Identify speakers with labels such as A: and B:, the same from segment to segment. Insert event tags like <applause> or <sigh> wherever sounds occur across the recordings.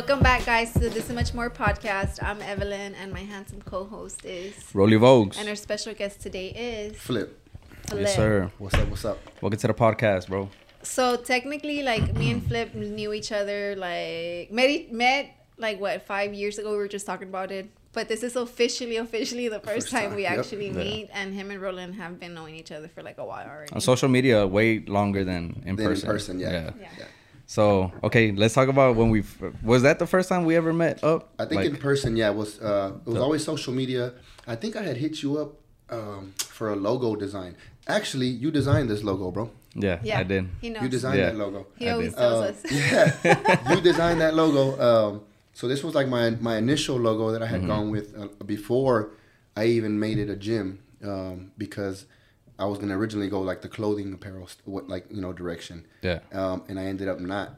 A: Welcome back, guys, to the This Is Much More podcast. I'm Evelyn, and my handsome co-host is
B: Rolly Vogues.
A: And our special guest today is
C: Flip.
A: Flip.
B: Yes, sir.
C: What's up? What's up?
B: Welcome to the podcast, bro.
A: So technically, like me and Flip knew each other, like met met like what five years ago. We were just talking about it, but this is officially, officially the first,
C: First
A: time,
C: time,
A: we
C: yep.
A: actually
B: Yeah.
A: meet. And him and Roland have been knowing each other for like a while already.
B: On social media, way longer than in
C: Than
B: person.
C: in person, yeah.
A: Yeah.
C: yeah.
B: So, okay, let's talk about when we was that the first time we ever met up?
C: I think
B: Like,
C: in person, yeah, it was uh, it was
B: The-
C: always social media. I think I had hit you up um, for a logo design. Actually, you designed this logo, bro.
B: yeah,
A: yeah,
B: I did.
A: He knows.
C: You designed
B: Yeah.
C: that logo.
A: he
B: I
A: always
B: did.
A: tells
C: Uh,
A: us.
C: yeah, <laughs> you designed that logo. Um, so this was like my my initial logo that I had gone with uh, before I even made it a gym um, because I was gonna originally go like the clothing apparel st- what like you know direction.
B: Yeah.
C: Um, and I ended up not,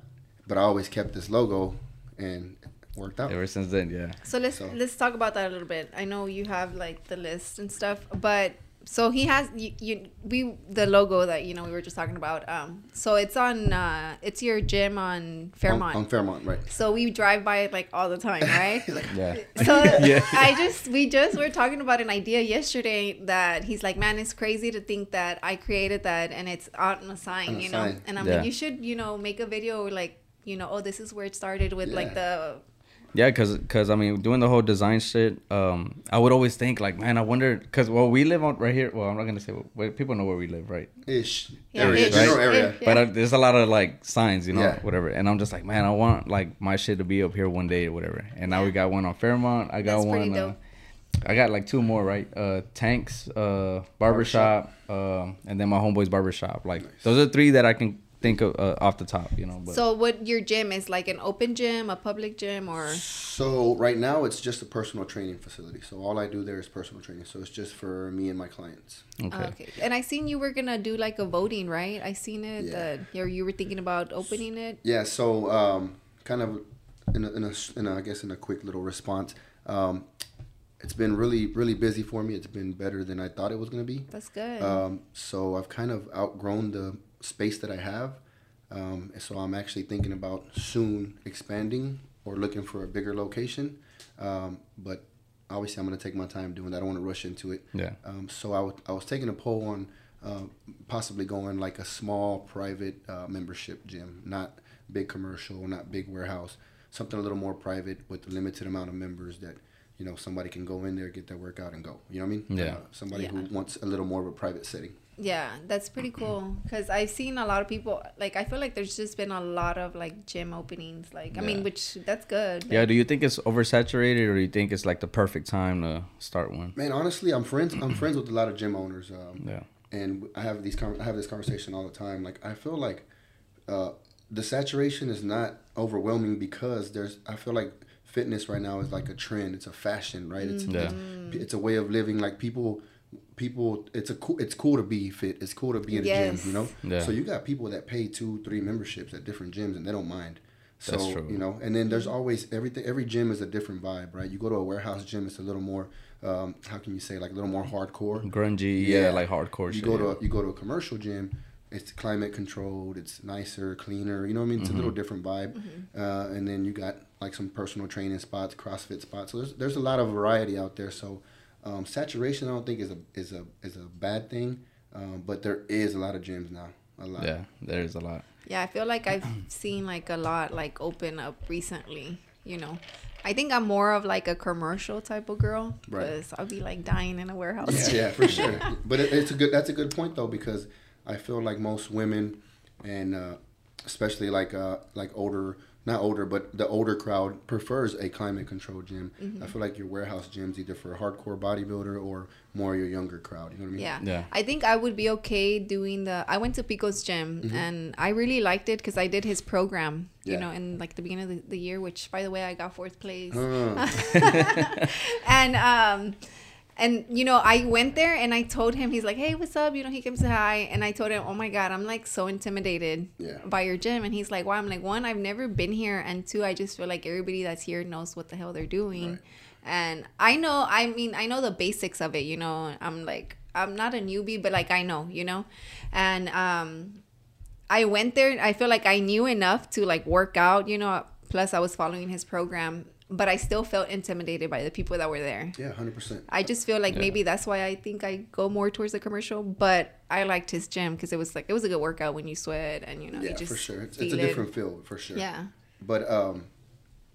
C: but I always kept this logo and it worked out.
B: Ever since then, yeah.
A: So let's
C: So-
A: let's talk about that a little bit. I know you have like the list and stuff, but so he has you, you we the logo that you know we were just talking about. Um, so it's on uh, it's your gym on Fairmont.
C: On, on Fairmont, right?
A: so we drive by it like all the time, <laughs> right?
C: Like,
B: Yeah.
A: So <laughs>
B: Yeah.
A: I just we just were talking about an idea yesterday that he's like, man, it's crazy to think that I created that and it's on a sign,
C: On a
A: you know.
C: sign.
A: And I'm
B: Yeah.
A: like, you should, you know, make a video like, you know, oh, this is where it started with like the
B: Yeah, cause, cause I mean, doing the whole design shit, um, I would always think like, man, I wonder, cause well, we live on right here. Well, I'm not gonna say, well, people know where we live, right?
C: ish.
A: Yeah,
C: area,
A: ish.
C: general area.
A: Ish.
B: But
A: Yeah.
B: uh, there's a lot of like signs, you know,
C: Yeah.
B: whatever. And I'm just like, man, I want like my shit to be up here one day or whatever. And now
A: Yeah.
B: we got one on Fairmont. I got
A: That's pretty
B: one. Uh,
A: dope.
B: I got like two more, right? Uh, Tanks, uh, barbershop, um, and then my homeboy's barbershop. Like those are three that I can think of uh, off the top, you know. But
A: So what your gym is like an open gym, a public gym, or
C: So right now it's just a personal training facility. So all I do there is personal training. So it's just for me and my clients.
B: okay.
A: Okay. And I seen you were gonna do like a voting, right? I seen it.
C: Yeah.
A: That you you were thinking about opening it.
C: Yeah. So um, kind of in a, in a, in a I guess in a quick little response. Um, it's been really really busy for me. It's been better than I thought it was gonna be.
A: That's good.
C: Um, so I've kind of outgrown the space that I have. Um, and so I'm actually thinking about soon expanding or looking for a bigger location. Um, but obviously, I'm going to take my time doing that. I don't want to rush into it.
B: Yeah.
C: Um, so I was taking a poll on uh, possibly going like a small private uh, membership gym, not big commercial, not big warehouse, something a little more private with a limited amount of members that you know somebody can go in there, get their workout, and go. You know what I mean?
B: Yeah.
C: Uh, somebody
A: Yeah.
C: who wants a little more of a private setting.
A: Yeah, that's pretty cool. Cause I've seen a lot of people. Like I feel like there's just been a lot of like gym openings. Like I mean, which that's good.
B: Yeah. Do you think it's oversaturated, or do you think it's like the perfect time to start one?
C: Man, honestly, I'm friends. I'm friends with a lot of gym owners, um,
B: Yeah.
C: and I have these. I have this conversation all the time. Like, I feel like uh, the saturation is not overwhelming because there's. I feel like fitness right now is like a trend. It's a fashion, right? It's
B: Yeah.
A: Mm.
C: it's, it's a way of living. Like people, people. It's a cool. It's cool to be fit. It's cool to be in a gym. You know.
B: Yeah.
C: So you got people that pay two, three memberships at different gyms, and they don't mind. So
B: That's true.
C: you know, and then there's always everything. Every gym is a different vibe, right? You go to a warehouse gym, it's a little more. Um, how can you say like a little more hardcore?
B: Grungy, yeah,
C: Yeah.
B: like hardcore
C: You
B: shit.
C: go to
B: yeah.
C: a, you go to a commercial gym, it's climate controlled, it's nicer, cleaner. You know what I mean? It's a little
B: Mm-hmm.
C: different vibe. Uh, and then you got like some personal training spots, CrossFit spots. So there's there's a lot of variety out there. So um, saturation, I don't think is a is a is a bad thing. Um, but there is a lot of gyms now. A lot.
B: yeah, there's a lot.
A: Yeah, I feel like I've <clears throat> seen like a lot like open up recently. You know, I think I'm more of like a commercial type of girl
C: Right.
A: because I'll be like dying in a warehouse.
C: Yeah, yeah, for sure. <laughs> But it, it's a good. That's a good point though because I feel like most women, and uh, especially like uh, like older, not older, but the older crowd prefers a climate controlled gym.
A: Mm-hmm.
C: I feel like your warehouse gyms either for a hardcore bodybuilder or more your younger crowd. You know what I mean?
A: Yeah.
B: Yeah.
A: I think I would be okay doing the. I went to Pico's gym and I really liked it because I did his program, you know, in like the beginning of the, the year, which by the way, I got fourth place.
C: Uh, <laughs> <laughs>
A: and um and you know i went there and i told him he's like hey what's up? You know he came to hi. And i told him oh my god i'm like so intimidated
C: Yeah.
A: by your gym. And he's like why? I'm like one i've never been here. And two i just feel like everybody that's here knows what the hell they're doing.
C: Right.
A: and i know i mean i know the basics of it you know. I'm like i'm not a newbie but like i know you know. And um I went there. I feel like I knew enough to like work out, you know, Plus, I was following his program, but I still felt intimidated by the people that were there.
C: Yeah, hundred percent.
A: I just feel like
B: Yeah.
A: maybe that's why I think I go more towards the commercial. But I liked his gym because it was like it was a good workout when you sweat and you know you
C: Yeah,
A: just
C: for sure. It's, it's a
A: feel it.
C: different feel for sure.
A: Yeah.
C: But um,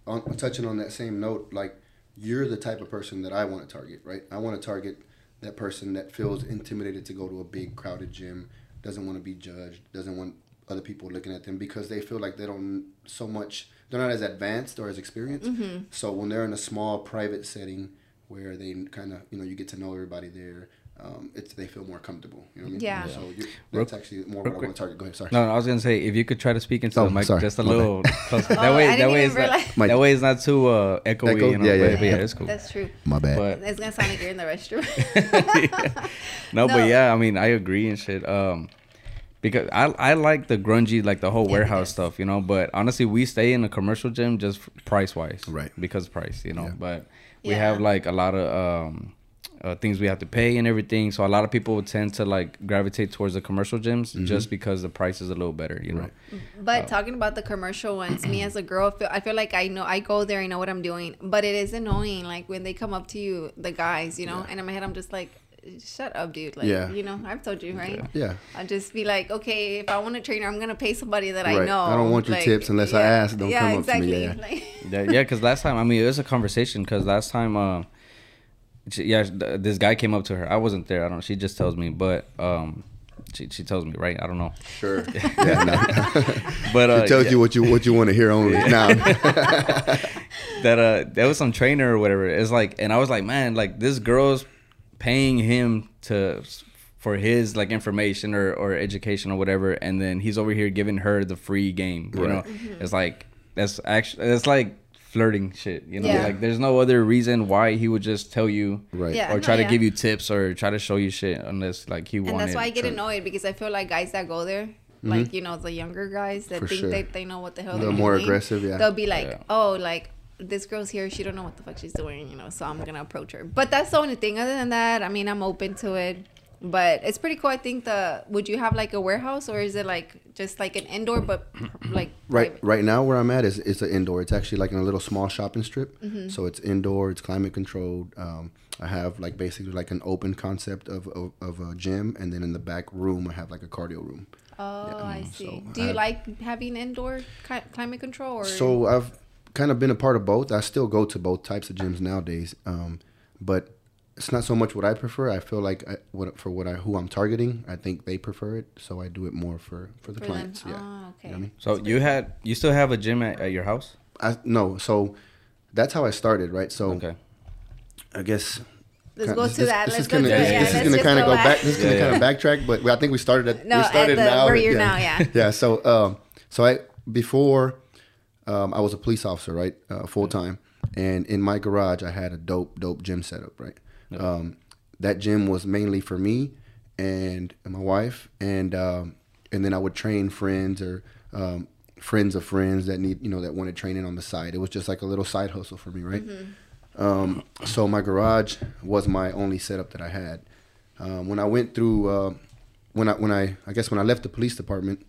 C: on, touching on that same note, like you're the type of person that I want to target, right? I want to target that person that feels intimidated to go to a big crowded gym, doesn't want to be judged, doesn't want other people looking at them because they feel like they don't so much. They're not as advanced or as experienced.
A: Mm-hmm.
C: So when they're in a small private setting where they kind of you know you get to know everybody there. Um, it's they feel more comfortable. You know what I mean?
A: Yeah.
C: So you're,
B: Real-
C: that's actually more
B: real
C: what I want to target. Go ahead. Sorry.
B: No, no, I was gonna say if you could try to speak into
C: Oh,
B: the mic
C: sorry.
B: just a
C: My
B: little <laughs> closer. That
A: Oh,
B: way,
A: I
B: that way
A: even
B: it's not, that way it's not too uh, echoey.
C: Echo?
B: You know,
C: Yeah, yeah,
B: but, but
C: yeah.
B: yeah, it's cool.
A: That's true.
C: My bad.
B: But
A: It's gonna sound like you're in the restroom. <laughs> <laughs>
B: no,
A: No.
B: but yeah, I mean, I agree and shit. Um, because I I like the grungy, like the whole
A: Yeah,
B: warehouse stuff, you know. But honestly, we stay in a commercial gym just price wise,
C: Right.
B: Because price, you know.
C: Yeah.
B: But we
A: Yeah.
B: have like a lot of um. Uh, things we have to pay and everything, so a lot of people tend to like gravitate towards the commercial gyms just because the price is a little better, you know.
C: Mm-hmm. Right.
A: But talking about the commercial ones, me as a girl, feel, I feel like I know I go there, I know what I'm doing, but it is annoying. Like when they come up to you, the guys, you know, and in my head, I'm just like, shut up, dude. Like,
C: Yeah.
A: you know, I've told you, right?
C: Yeah.
A: I'll just be like, okay, if I want a trainer, I'm gonna pay somebody that I know.
C: I don't want your
A: Like,
C: tips unless I ask. Don't
A: yeah,
C: come up to me.
A: exactly.
C: Yeah, <laughs>
A: Like, <laughs>
B: Yeah, yeah. Because last time, I mean, it was a conversation. Because last time, uh, she, yeah, this guy came up to her. I wasn't there. I don't. She just tells me, but um, she she tells me, right? I don't know.
C: Sure. <laughs> yeah. No.
B: But uh,
C: it tells
B: yeah,
C: you what you what you want to hear only. Now.
B: that uh, there was some trainer or whatever. It's like, and I was like, man, like this girl's paying him to for his like information or or education or whatever, and then he's over here giving her the free game. You
C: Right.
B: know, it's like that's actually it's like flirting shit. You know,
A: Yeah.
B: like there's no other reason why he would just tell you.
C: Right.
A: Yeah.
B: or
A: no,
B: try to
A: yeah.
B: give you tips or try to show you shit unless like he wanted.
A: and that's why I get
B: to-
A: annoyed because I feel like guys that go there, like you know, the younger guys that
C: Mm-hmm. For
A: think
C: sure.
A: that they know what the hell they're
C: little more
A: doing,
C: aggressive, yeah.
A: They'll be like,
B: Yeah.
A: oh, like this girl's here, she don't know what the fuck she's doing, you know, so I'm gonna approach her. But that's the only thing. Other than that, I mean, I'm open to it. But it's pretty cool. I think the would you have like a warehouse or is it like just like an indoor but <clears throat> like
C: Right,
A: private?
C: right now where I'm at is it's an indoor. It's actually like in a little small shopping strip.
A: Mm-hmm.
C: So it's indoor. It's climate controlled. Um, I have like basically like an open concept of, of of a gym, and then in the back room I have like a cardio room.
A: Oh, I
C: so
A: see.
C: I
A: Do you
C: have-
A: like having indoor climate control or
C: So I've kind of been a part of both. I still go to both types of gyms nowadays, um, but it's not so much what I prefer. I feel like I, what for what I who I'm targeting, I think they prefer it, so I do it more for for the
A: for them?
C: clients. Yeah.
A: Oh,
C: You know
A: okay.
C: what I mean?
B: So you had you still have a gym at, at your house?
C: I no, so that's how I started, right? So
B: Okay.
C: I guess
A: Let's go
C: this-
A: to that.
C: This
A: Let's
C: is
A: go
C: gonna,
A: to it.
C: this,
A: Yeah,
C: this is gonna kind of go
A: back.
C: back. This is gonna
B: Yeah,
C: kind of backtrack, but I think we started at
A: No,
C: we started
A: at the-
C: now.
A: where you're now, yeah.
C: yeah. So, um, so I before um, I was a police officer, right, uh, full time, and in my garage I had a dope, dope gym setup, right. Um, that gym was mainly for me and my wife, and um, and then I would train friends or um, friends of friends that need you know that wanted training on the side. It was just like a little side hustle for me, right. Um, so my garage was my only setup that I had. Um, when I went through, uh, when I when I I guess when I left the police department,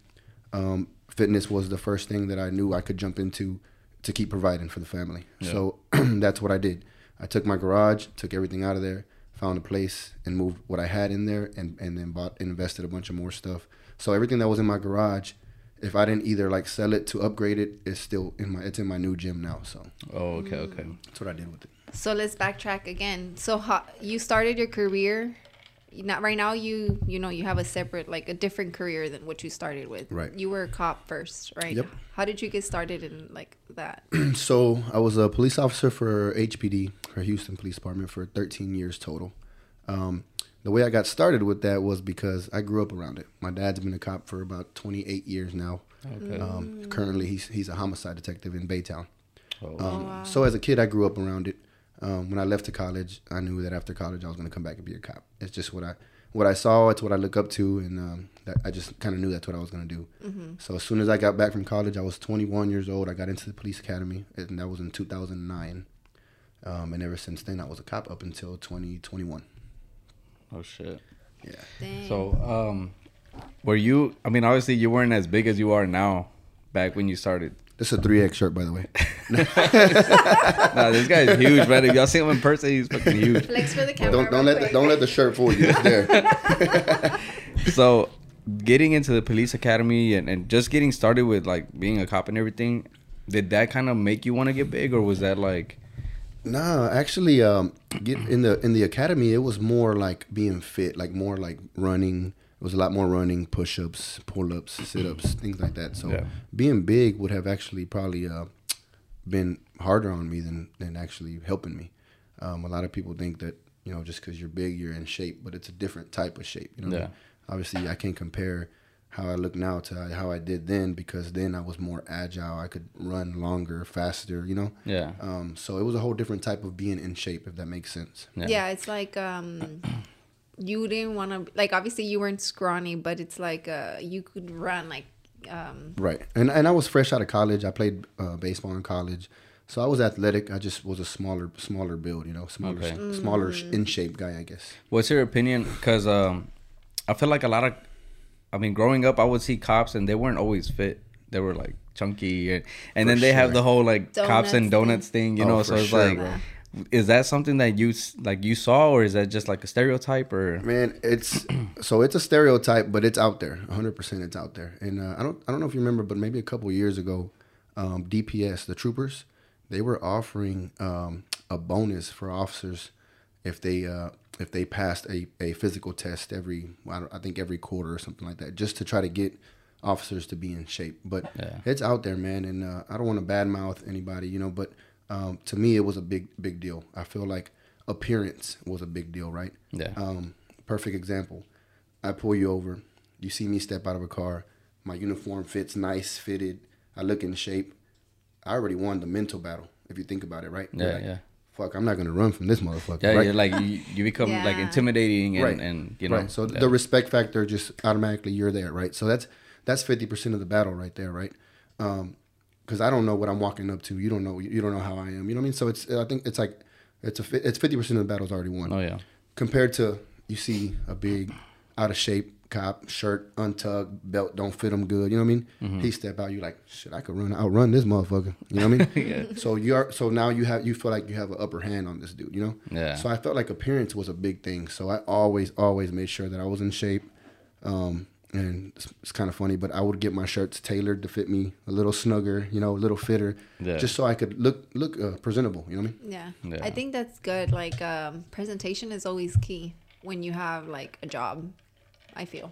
C: um, fitness was the first thing that I knew I could jump into to keep providing for the family. So <clears throat> that's what I did. I took my garage, took everything out of there, found a place, and moved what I had in there, and and then bought invested a bunch of more stuff. So everything that was in my garage, if I didn't either like sell it to upgrade it, it's still in my it's in my new gym now. So
B: Oh, okay, okay.
C: that's what I did with it.
A: So let's backtrack again. So how, you started your career. Not right now. You you know you have a separate like a different career than what you started with.
C: Right.
A: You were a cop first, right?
C: Yep.
A: How did you get started in like that? <clears throat>
C: So I was a police officer for HPD, for Houston Police Department, for 13 years total. Um, the way I got started with that was because I grew up around it. My dad's been a cop for about 28 years now.
B: Okay.
C: Um, currently, he's he's a homicide detective in Baytown.
B: Oh.
C: Um,
A: wow.
C: So as a kid, I grew up around it. Um, when I left to college, I knew that after college, I was going to come back and be a cop. It's just what I what I saw. It's what I look up to, and um, that I just kind of knew that's what I was going to do. So as soon as I got back from college, I was 21 years old. I got into the police academy, and that was in 2009. Um, and ever since then, I was a cop up until 2021.
B: oh shit.
C: Yeah.
A: Dang.
B: So, um, were you? I mean, obviously, you weren't as big as you are now back when you started.
C: This is a three X shirt, by the way. <laughs>
B: nah, this guy's huge, man. If y'all see him in person, he's fucking huge.
A: Flex for the camera.
C: don't don't let the, don't let the shirt fool you. It's there. <laughs>
B: So, getting into the police academy and, and just getting started with like being a cop and everything, did that kind of make you want to get big, or was that like,
C: Nah, actually, um, get in the in the academy, it was more like being fit, like more like running. It was a lot more running, push-ups, pull-ups, sit-ups, things like that. So
B: Yeah.
C: being big would have actually probably uh, been harder on me than than actually helping me. Um, a lot of people think that you know just because you're big, you're in shape, but it's a different type of shape. You know, what I
B: Yeah.
C: mean? obviously I can't compare how I look now to how I did then because then I was more agile. I could run longer, faster. You know.
B: yeah,
C: Um, so it was a whole different type of being in shape, if that makes sense.
A: Yeah, Yeah. it's like um, you didn't want to like. Obviously, you weren't scrawny, but it's like uh, you could run like um,
C: Right. And and I was fresh out of college. I played uh, baseball in college, so I was athletic. I just was a smaller smaller build, you know, smaller
B: Okay.
C: smaller in shape guy, I guess.
B: What's your opinion? Because um, I feel like a lot of, I mean, growing up, I would see cops and they weren't always fit. They were like chunky, and, and then they have the whole like cops and
A: Donuts
B: donuts thing, you
C: Oh,
B: know. So it's
C: sure,
B: like,
C: bro.
B: Is that something that you like you saw, or is that just like a stereotype, or
C: Man, it's <clears throat> so it's a stereotype, but it's out there. 100% it's out there. And uh, I don't I don't know if you remember, but maybe a couple years ago, um, DPS, the troopers, they were offering um, a bonus for officers if they uh, if they passed a, a physical test every I, I think every quarter or something like that, just to try to get officers to be in shape. But
B: Yeah.
C: it's out there, man. And uh, I don't want to badmouth anybody, you know, but um, to me, it was a big big deal. I feel like appearance was a big deal, right?
B: yeah,
C: Um, perfect example. I pull you over. You see me step out of a car. My uniform fits nice, fitted. I look in shape. I already won the mental battle. If you think about it, right?
B: Yeah,
C: like,
B: yeah,
C: Fuck, I'm not gonna run from this motherfucker.
B: yeah.
C: right?
B: You're like you, you become like intimidating, and,
C: Right.
B: and you know,
C: right. So
B: yeah.
C: the respect factor just automatically you're there, right? So that's that's fifty percent of the battle right there, right? Because I don't know what I'm walking up to. You don't know. You don't know how I am. You know what I mean? So it's I think it's like it's a it's fifty percent of the battle's already won.
B: oh yeah,
C: compared to you see a big out of shape cop shirt untucked belt don't fit him good you know what i mean
B: Mm-hmm.
C: he step out you like shit i could run I'll run this motherfucker you know what i mean <laughs> yeah. so you're so now you have you feel like you have an upper hand on this dude you know
B: Yeah.
C: so i felt like appearance was a big thing so i always always made sure that i was in shape um and it's, it's kind of funny but i would get my shirts tailored to fit me a little snugger you know a little fitter
B: Yeah.
C: just so i could look look uh, presentable you know what i mean
A: yeah.
B: Yeah.
A: I think that's good. Like um, presentation is always key when you have like a job. I feel.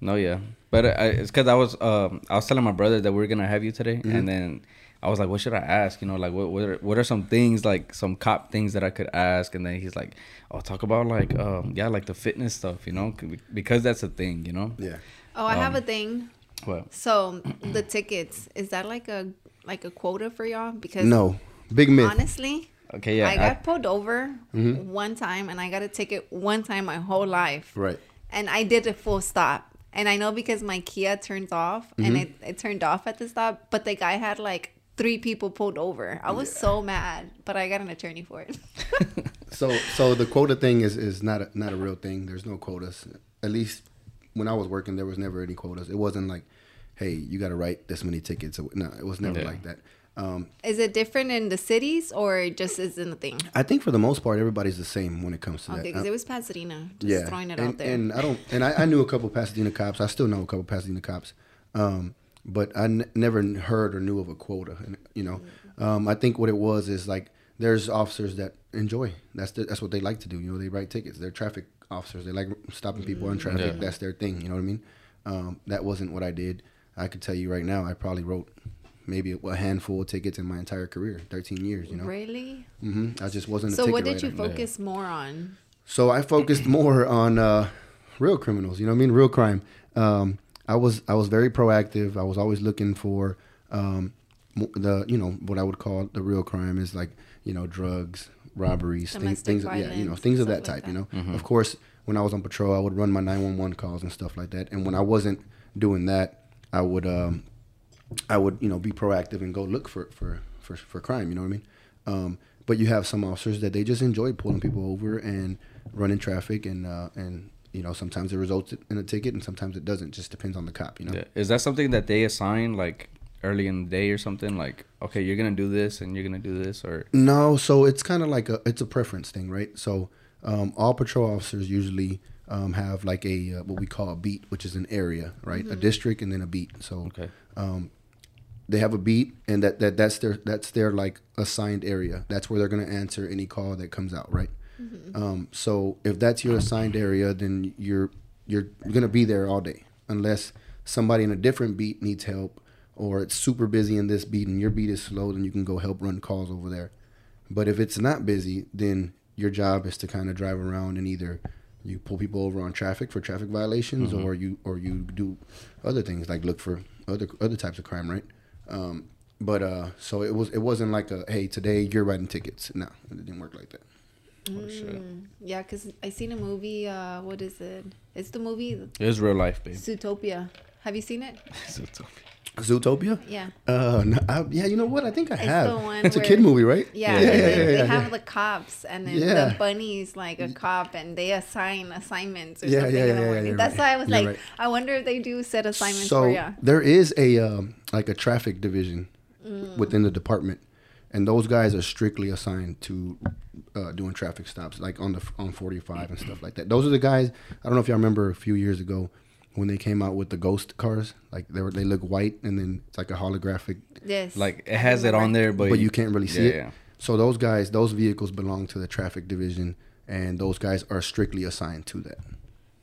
B: No, yeah, but I, it's because I was um I was telling my brother that we are gonna have you today,
C: Mm-hmm.
B: and then I was like, what should I ask? You know, like what what are, what are some things like some cop things that I could ask? And then he's like, oh, talk about like um yeah like the fitness stuff, you know, because that's a thing, you know.
C: yeah
A: Oh, I have
B: Um,
A: a thing.
B: Well,
A: So the tickets is that like a like a quota for y'all? Because
C: no big myth
A: honestly,
B: okay, yeah,
A: I
B: I-
A: got pulled over one time and I got a ticket one time my whole life.
C: right
A: And I did a full stop. And I know because my Kia turns off and it, it turned off at the stop, but the guy had like three people pulled over. I was so mad, but I got an attorney for it. <laughs>
C: So so the quota thing is is not a, not a real thing. There's no quotas. At least when I was working, there was never any quotas. It wasn't like, hey, you got to write this many tickets. No, it was never
B: Yeah.
C: like that. Um,
A: Is it different in the cities or it just isn't a thing?
C: I think for the most part, everybody's the same when it comes to
A: Okay,
C: that.
A: because
C: Uh,
A: it was Pasadena. Just
C: yeah,
A: throwing it
C: and,
A: out there.
C: And I don't, and I, I knew a couple Pasadena cops. I still know a couple Pasadena cops, um, but I n- never heard or knew of a quota. And, you know, um, I think what it was is like there's officers that enjoy. That's the, that's what they like to do. You know, they write tickets. They're traffic officers. They like stopping people on traffic.
B: Yeah.
C: That's their thing. You know what I mean? Um, that wasn't what I did. I could tell you right now, I probably wrote maybe a handful of tickets in my entire career, 13 years. You know,
A: Really?
C: Mm-hmm. I just wasn't.
A: So
C: a
A: what
C: ticket
A: did you
C: writer.
A: focus more on?
C: So I focused more on uh, real criminals. You know what I mean? Real crime. Um, I was I was very proactive. I was always looking for um, the you know what I would call the real crime is like you know drugs, robberies, things,
A: Domestic
C: things of, yeah, you know things of
A: stuff
C: that
A: like
C: type. You
A: that.
C: know, of course, when I was on patrol, I would run my nine one one calls and stuff like that. And when I wasn't doing that, I would um, I would you know be proactive and go look for for for, for crime. You know what I mean? Um, but you have some officers that they just enjoy pulling people over and running traffic, and uh, and you know sometimes it results in a ticket, and sometimes it doesn't. Just depends on the cop. You know?
B: yeah. is that something that they assign like early in the day or something? Like, okay, you're gonna do this and you're gonna do this, or
C: No, so it's kind of like a it's a preference thing, right? So um, all patrol officers usually um, have like a uh, what we call a beat, which is an area, right? A district and then a beat. So
B: okay,
C: um, they have a beat, and that, that that's their that's their like assigned area. That's where they're gonna answer any call that comes out, right? Um, so if that's your assigned area, then you're you're gonna be there all day, unless somebody in a different beat needs help, or it's super busy in this beat and your beat is slow, then you can go help run calls over there. But if it's not busy, then your job is to kind of drive around and either you pull people over on traffic for traffic violations, or you or you do other things like look for other other types of crime, right? Um, but uh, so it was it wasn't like a hey today you're writing tickets. No, it didn't work like that.
B: Shit,
A: Mm, yeah, because I seen a movie. Uh, what is it? It's the movie
B: It's real life, babe.
A: Zootopia. Have you seen it? <laughs>
C: Zootopia. Zootopia?
A: Yeah.
C: Uh, no, I, yeah, you know what? I think I
A: It's
C: have.
A: the one
C: it's a kid movie, right?
A: Yeah,
B: Yeah,
A: and
B: yeah,
A: they,
C: yeah,
A: they
C: yeah,
A: have
C: yeah.
A: the cops, and then
C: Yeah.
A: the bunny's like a cop, and they assign assignments or
C: Yeah,
A: something
C: yeah,
A: in
C: yeah,
A: the
C: yeah,
A: That's
C: right.
A: why I was
C: You're
A: like,
C: right.
A: I wonder if they do set assignments
C: so
A: for ya.
C: there is a um, like a traffic division
A: Mm.
C: within the department, and those guys are strictly assigned to uh, doing traffic stops, like on the on 45 and stuff like that. Those are the guys. I don't know if y'all remember a few years ago when they came out with the ghost cars. Like they were, they look white, and then it's like a holographic,
A: Yes.
B: Like it has it on there, but
C: but you can't really see
B: yeah,
C: it.
B: yeah.
C: So those guys, those vehicles belong to the traffic division, and those guys are strictly assigned to that.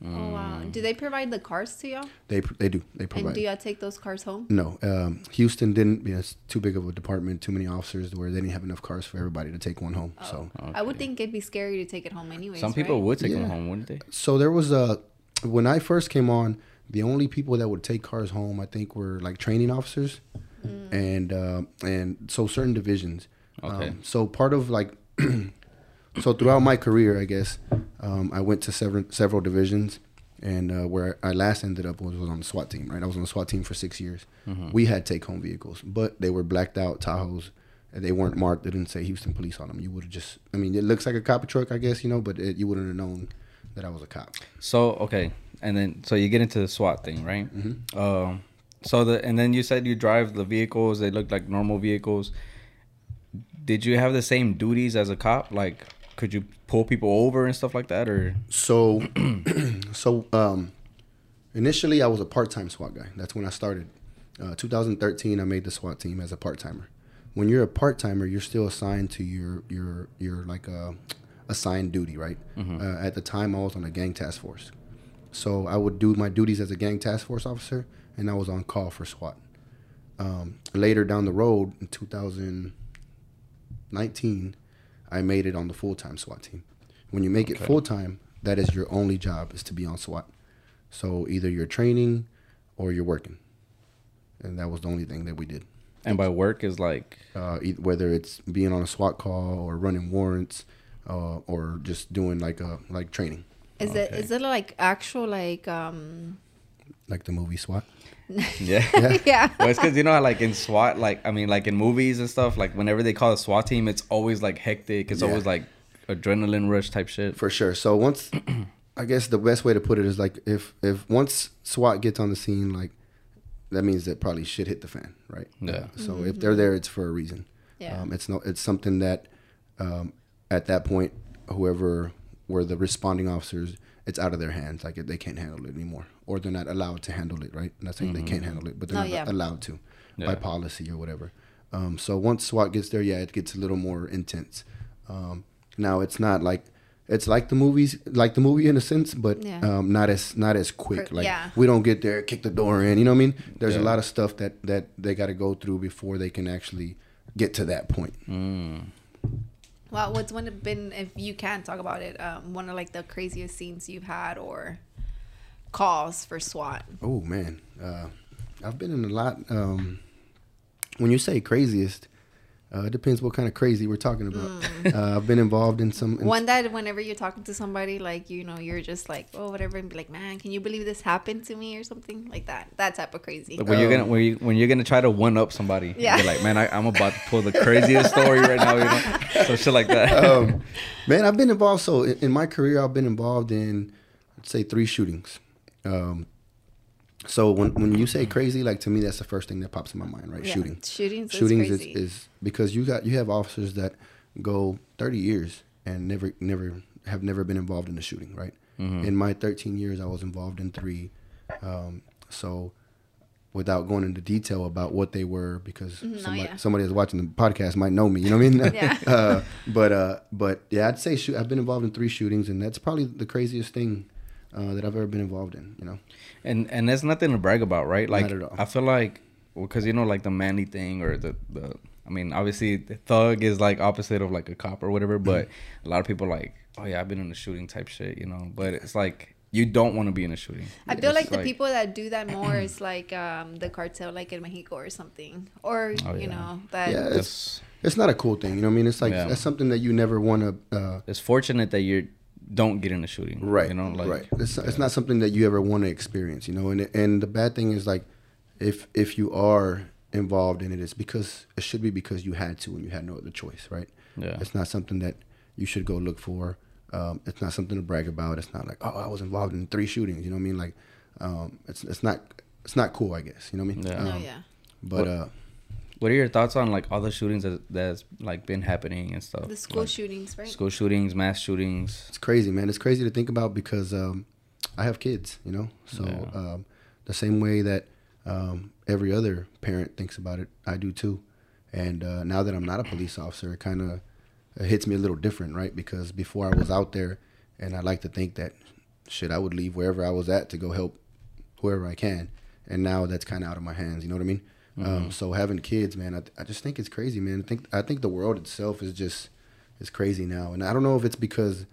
A: Oh wow! Do they provide the cars to y'all?
C: They they do they provide.
A: And do y'all take those cars home?
C: No, um, Houston didn't. You know, it's too big of a department, too many officers, where they didn't have enough cars for everybody to take one home. So,
A: I would think it'd be scary to take it home anyways.
B: Some people
A: right?
B: would take them home, wouldn't they?
C: so there was a when I first came on, the only people that would take cars home, I think, were like training officers, and uh, and so certain divisions.
B: Okay.
C: Um, so part of like, <clears throat> so throughout my career, I guess, um, I went to several several divisions, and uh, where I last ended up was, was on the SWAT team. Right, I was on the SWAT team for six years. We had take home vehicles, but they were blacked out Tahoes. and They weren't marked. They didn't say Houston Police on them. You would have just, I mean, it looks like a cop truck, I guess, you know, but it, you wouldn't have known that I was a cop.
B: So okay, and then so you get into the SWAT thing, right?
C: Mm-hmm.
B: Um, so the and then you said you drive the vehicles; they look like normal vehicles. Did you have the same duties as a cop? Like, could you pull people over and stuff like that, or
C: So, <clears throat> so um, initially I was a part-time SWAT guy. That's when I started. Uh, 2013, I made the SWAT team as a part-timer. When you're a part-timer, you're still assigned to your your your like uh, assigned duty, right? Uh, at the time, I was on a gang task force, so I would do my duties as a gang task force officer, and I was on call for SWAT. Um, later down the road, in 2019, I made it on the full-time SWAT team. When you make it full time, that is your only job is to be on SWAT. So either you're training or you're working, and that was the only thing that we did.
B: and by work is like
C: Uh, whether it's being on a SWAT call or running warrants, uh, or just doing like a like training,
A: Is it
B: Okay.
A: is it like actual like um
C: like the movie SWAT. <laughs>
B: yeah.
C: Yeah. <laughs>
A: yeah.
B: well, it's because you know like in SWAT, like I mean, like in movies and stuff, like whenever they call a SWAT team, it's always like hectic. It's
C: Yeah.
B: always like adrenaline rush type shit.
C: For sure. So once, <clears throat> I guess the best way to put it is like if if once SWAT gets on the scene, like that means that probably shit hit the fan, right?
B: Yeah.
C: Uh, so if they're there, it's for a reason.
A: Yeah.
C: Um, it's no, it's something that um, at that point, whoever were the responding officers, it's out of their hands. Like they can't handle it anymore, or they're not allowed to handle it. Right? I'm not saying they can't handle it, but they're
A: No,
C: not
A: yeah.
C: allowed to
B: Yeah.
C: by policy or whatever. Um, so once SWAT gets there, yeah, it gets a little more intense. Um, now it's not like it's like the movies, like the movie in a sense, but
A: Yeah.
C: um, not as not as quick. Like
A: yeah.
C: we don't get there, kick the door in. You know what I mean? There's
B: Yeah.
C: a lot of stuff that that they got to go through before they can actually get to that point.
B: Mm.
A: Well, what's one been if you can talk about it? Um, one of like the craziest scenes you've had or calls for SWAT.
C: Oh man, uh, I've been in a lot. Um, when you say craziest, uh, it depends what kind of crazy we're talking about. Uh, I've been involved in some. in-
A: One that whenever you're talking to somebody, like you know, you're just like, oh, whatever, and be like, man, can you believe this happened to me or something like that? That type of crazy.
B: Like when you're
C: Um,
B: gonna when, you, when you're gonna try to one up somebody,
A: Yeah.
B: you're like, man, I, I'm about to pull the craziest story right now, you know, so shit like that. <laughs>
C: um, man, I've been involved. So in, in my career, I've been involved in, let's say, three shootings. Um, So when when you say crazy, like to me, that's the first thing that pops in my mind, right?
A: Yeah.
C: Shooting.
A: Shootings.
C: Shootings is,
A: crazy.
C: is because you got you have officers that go 30 years and never never have never been involved in a shooting, right?
B: Mm-hmm.
C: In my 13 years, I was involved in three. Um, so without going into detail about what they were, because
A: no,
C: somebody,
A: yeah.
C: somebody that's watching the podcast might know me, you know what I mean?
A: Yeah. <laughs>
C: uh, but uh, but yeah, I'd say shoot, I've been involved in three shootings, and that's probably the craziest thing uh, that I've ever been involved in. You know,
B: and and that's nothing to brag about, right? Like
C: at all.
B: I feel like because you know like the manly thing or the the I mean obviously the thug is like opposite of like a cop or whatever, but
C: Mm-hmm.
B: a lot of people like oh yeah I've been in a shooting type shit, you know. But it's like you don't want to be in a shooting.
A: I feel
B: It's
A: like the people that do that more <clears throat> is like um, the cartel, like in Mexico or something, or
B: Oh,
A: you know that.
C: Yeah,
B: That's
C: it's not a cool thing. You know what I mean? It's like
B: Yeah.
C: that's something that you never want to. Uh,
B: it's fortunate that you don't get in a shooting,
C: right
B: You know, like
C: right. It's, it's not something that you ever want to experience you know and and the bad thing is like if if you are involved in it it's because it should be because you had to and you had no other choice right?
B: Yeah,
C: it's not something that you should go look for. Um, it's not something to brag about. It's not like oh i was involved in three shootings you know what i mean? Like um, it's it's not it's not cool i guess you know what i mean?
B: Yeah.
A: no,
C: Um,
A: yeah.
C: but
B: What-
C: uh
B: What are your thoughts on like all the shootings that that's like been happening and stuff?
A: The school
B: Like,
A: shootings, right?
B: school shootings, mass shootings.
C: It's crazy, man. It's crazy to think about because um, I have kids, you know. So
B: Yeah.
C: um, the same way that um, every other parent thinks about it, I do too. And uh, now that I'm not a police officer, it kind of hits me a little different, right? Because before I was out there, and I like to think that shit, I would leave wherever I was at to go help whoever I can. And now that's kind of out of my hands. You know what I mean? Um, so having kids, man, I, I just think it's crazy, man. I think I think the world itself is just is crazy now, and I don't know if it's because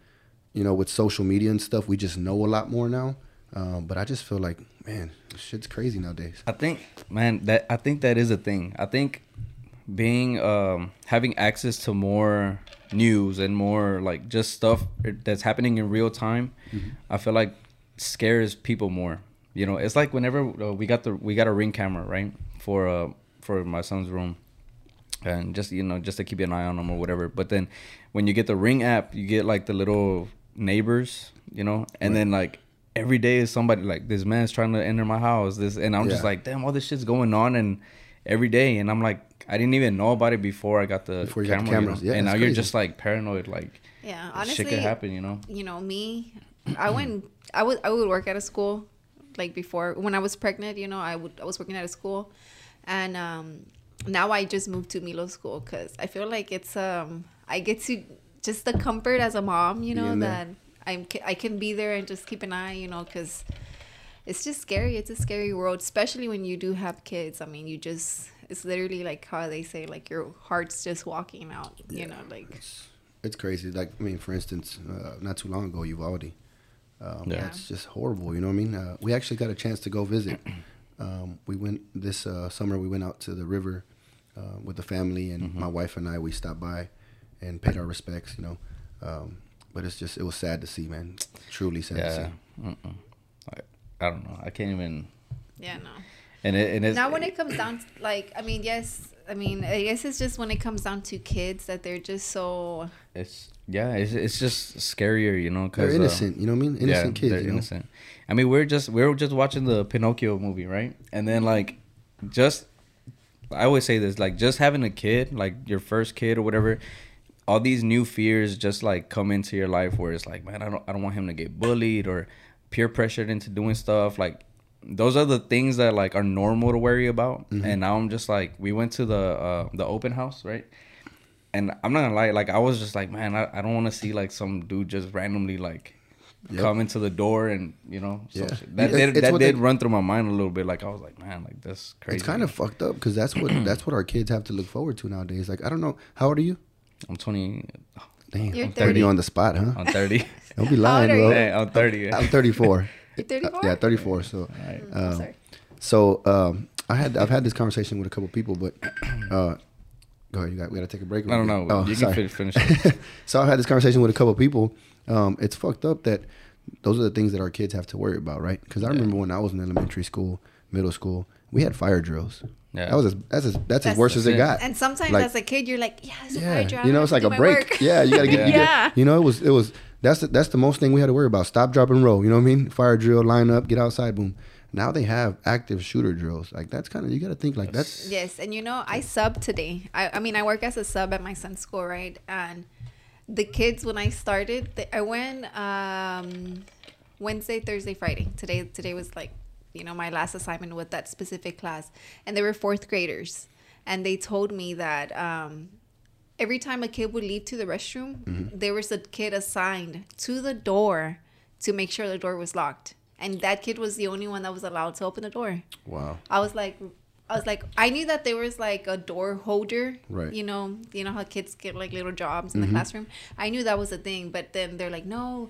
C: you know with social media and stuff, we just know a lot more now. Um, but I just feel like, man, shit's crazy nowadays.
B: I think, man, that I think that is a thing. I think being um having access to more news and more like just stuff that's happening in real time, I feel like scares people more. You know, it's like whenever uh, we got the we got a ring camera right for uh for my son's room, and just you know just to keep an eye on them or whatever. But then when you get the ring app, you get like the little neighbors, you know, and
C: Right.
B: then like every day is somebody like this man's trying to enter my house. This and I'm just like, damn, all this shit's going on and every day, and I'm like, I didn't even know about it before I got the
C: Before you got
B: camera,
C: the
B: you know?
C: Yeah,
B: and now
C: it's
B: you're just like paranoid, like
A: Yeah,
B: shit
A: honestly,
B: could happen, you know.
A: you know me i went i would i would work at a school like before when i was pregnant you know i would i was working at a school. And um now i just moved to milo school because i feel like it's um i get to just the comfort as a mom you know that i'm i can be there and just keep an eye you know because it's just scary. It's a scary world especially when you do have kids. I mean you just it's literally like how they say like your heart's just walking out you know like
C: It's, it's crazy. Like I mean, for instance, uh, not too long ago, Uvalde. Um,
B: Yeah.
C: That's just horrible. You know what I mean? Uh, we actually got a chance to go visit. <clears throat> Um, we went this uh, summer. We went out to the river uh, with the family, and
B: Mm-hmm.
C: my wife and I. We stopped by and paid our respects. You know, um, but it's just it was sad to see, man. Truly sad to
B: Yeah,
C: see.
B: Mm-mm. I, I don't know. I can't even.
A: yeah no
B: And it and it's
A: now when it comes down to, like i mean yes i mean i guess it's just when it comes down to kids that they're just so
B: it's yeah, it's it's just scarier, you know,
C: They're
B: because
C: innocent. you know what I mean? Innocent kids.
B: they're
C: You know?
B: innocent. I mean, we're just we're just watching the Pinocchio movie, right? And then like, just I always say this, like just having a kid, like your first kid or whatever, all these new fears just like come into your life where it's like, man, I don't I don't want him to get bullied or peer pressured into doing stuff like. Those are the things that like are normal to worry about,
C: Mm-hmm.
B: and now I'm just like, we went to the uh, the open house, right? and I'm not gonna lie, like I was just like, man, I, I don't want to see like some dude just randomly like
C: Yep.
B: come into the door and you know, some
C: Yeah.
B: shit. that
C: It's-
B: did
C: it's
B: that did
C: they-
B: run through my mind a little bit. Like I was like, man, like that's crazy.
C: It's kind of fucked up because that's what <clears throat> that's what our kids have to look forward to nowadays. Like I don't know, how old are you?
B: I'm 20,
C: Damn,
A: You're
C: I'm
A: 30.
C: you on the spot, huh?
B: I'm 30.
C: Don't be lying, bro.
A: you?
B: hey, I'm 30.
C: I'm 34.
A: You're 34?
C: Yeah, 34. So,
B: Alright.
A: I'm
C: um,
A: sorry.
C: so um, I had I've had this conversation with a couple people, but <clears throat> uh, go ahead. You got we got to take a break.
B: I don't know.
C: Oh,
B: you
C: sorry.
B: can finish. finish. <laughs>
C: so I've had this conversation with a couple people. Um, it's fucked up that those are the things that our kids have to worry about, right? Because I remember when I was in elementary school, middle school, we had fire drills.
B: Yeah.
C: That was as, that's as, that's, as worse as it
B: That's
C: got.
A: And sometimes
C: Like-
A: as a kid, you're like, yeah, it's a
C: yeah,
A: fire drill.
C: you know, it's like a break. Yeah, you gotta get, you <laughs>
A: Yeah.
C: get, you know, it was, it was. That's the, that's the most thing we had to worry about. Stop, drop, and roll. You know what I mean? Fire drill, line up, get outside, boom. now they have active shooter drills. Like that's kind of you got to think like that's
A: Yes, and you know, I sub today. I, I mean, I work as a sub at my son's school, right? And the kids, when I started, they, I went um, Wednesday, Thursday, Friday. Today, today was like, you know, my last assignment with that specific class, and they were fourth graders, and they told me that um, every time a kid would leave to the restroom, there was a kid assigned to the door to make sure the door was locked, and that kid was the only one that was allowed to open the door.
C: wow.
A: I was like, I was like, I knew that there was like a door holder,
C: Right.
A: You know, you know how kids get like little jobs in the classroom. I knew that was a thing, but then they're like, no,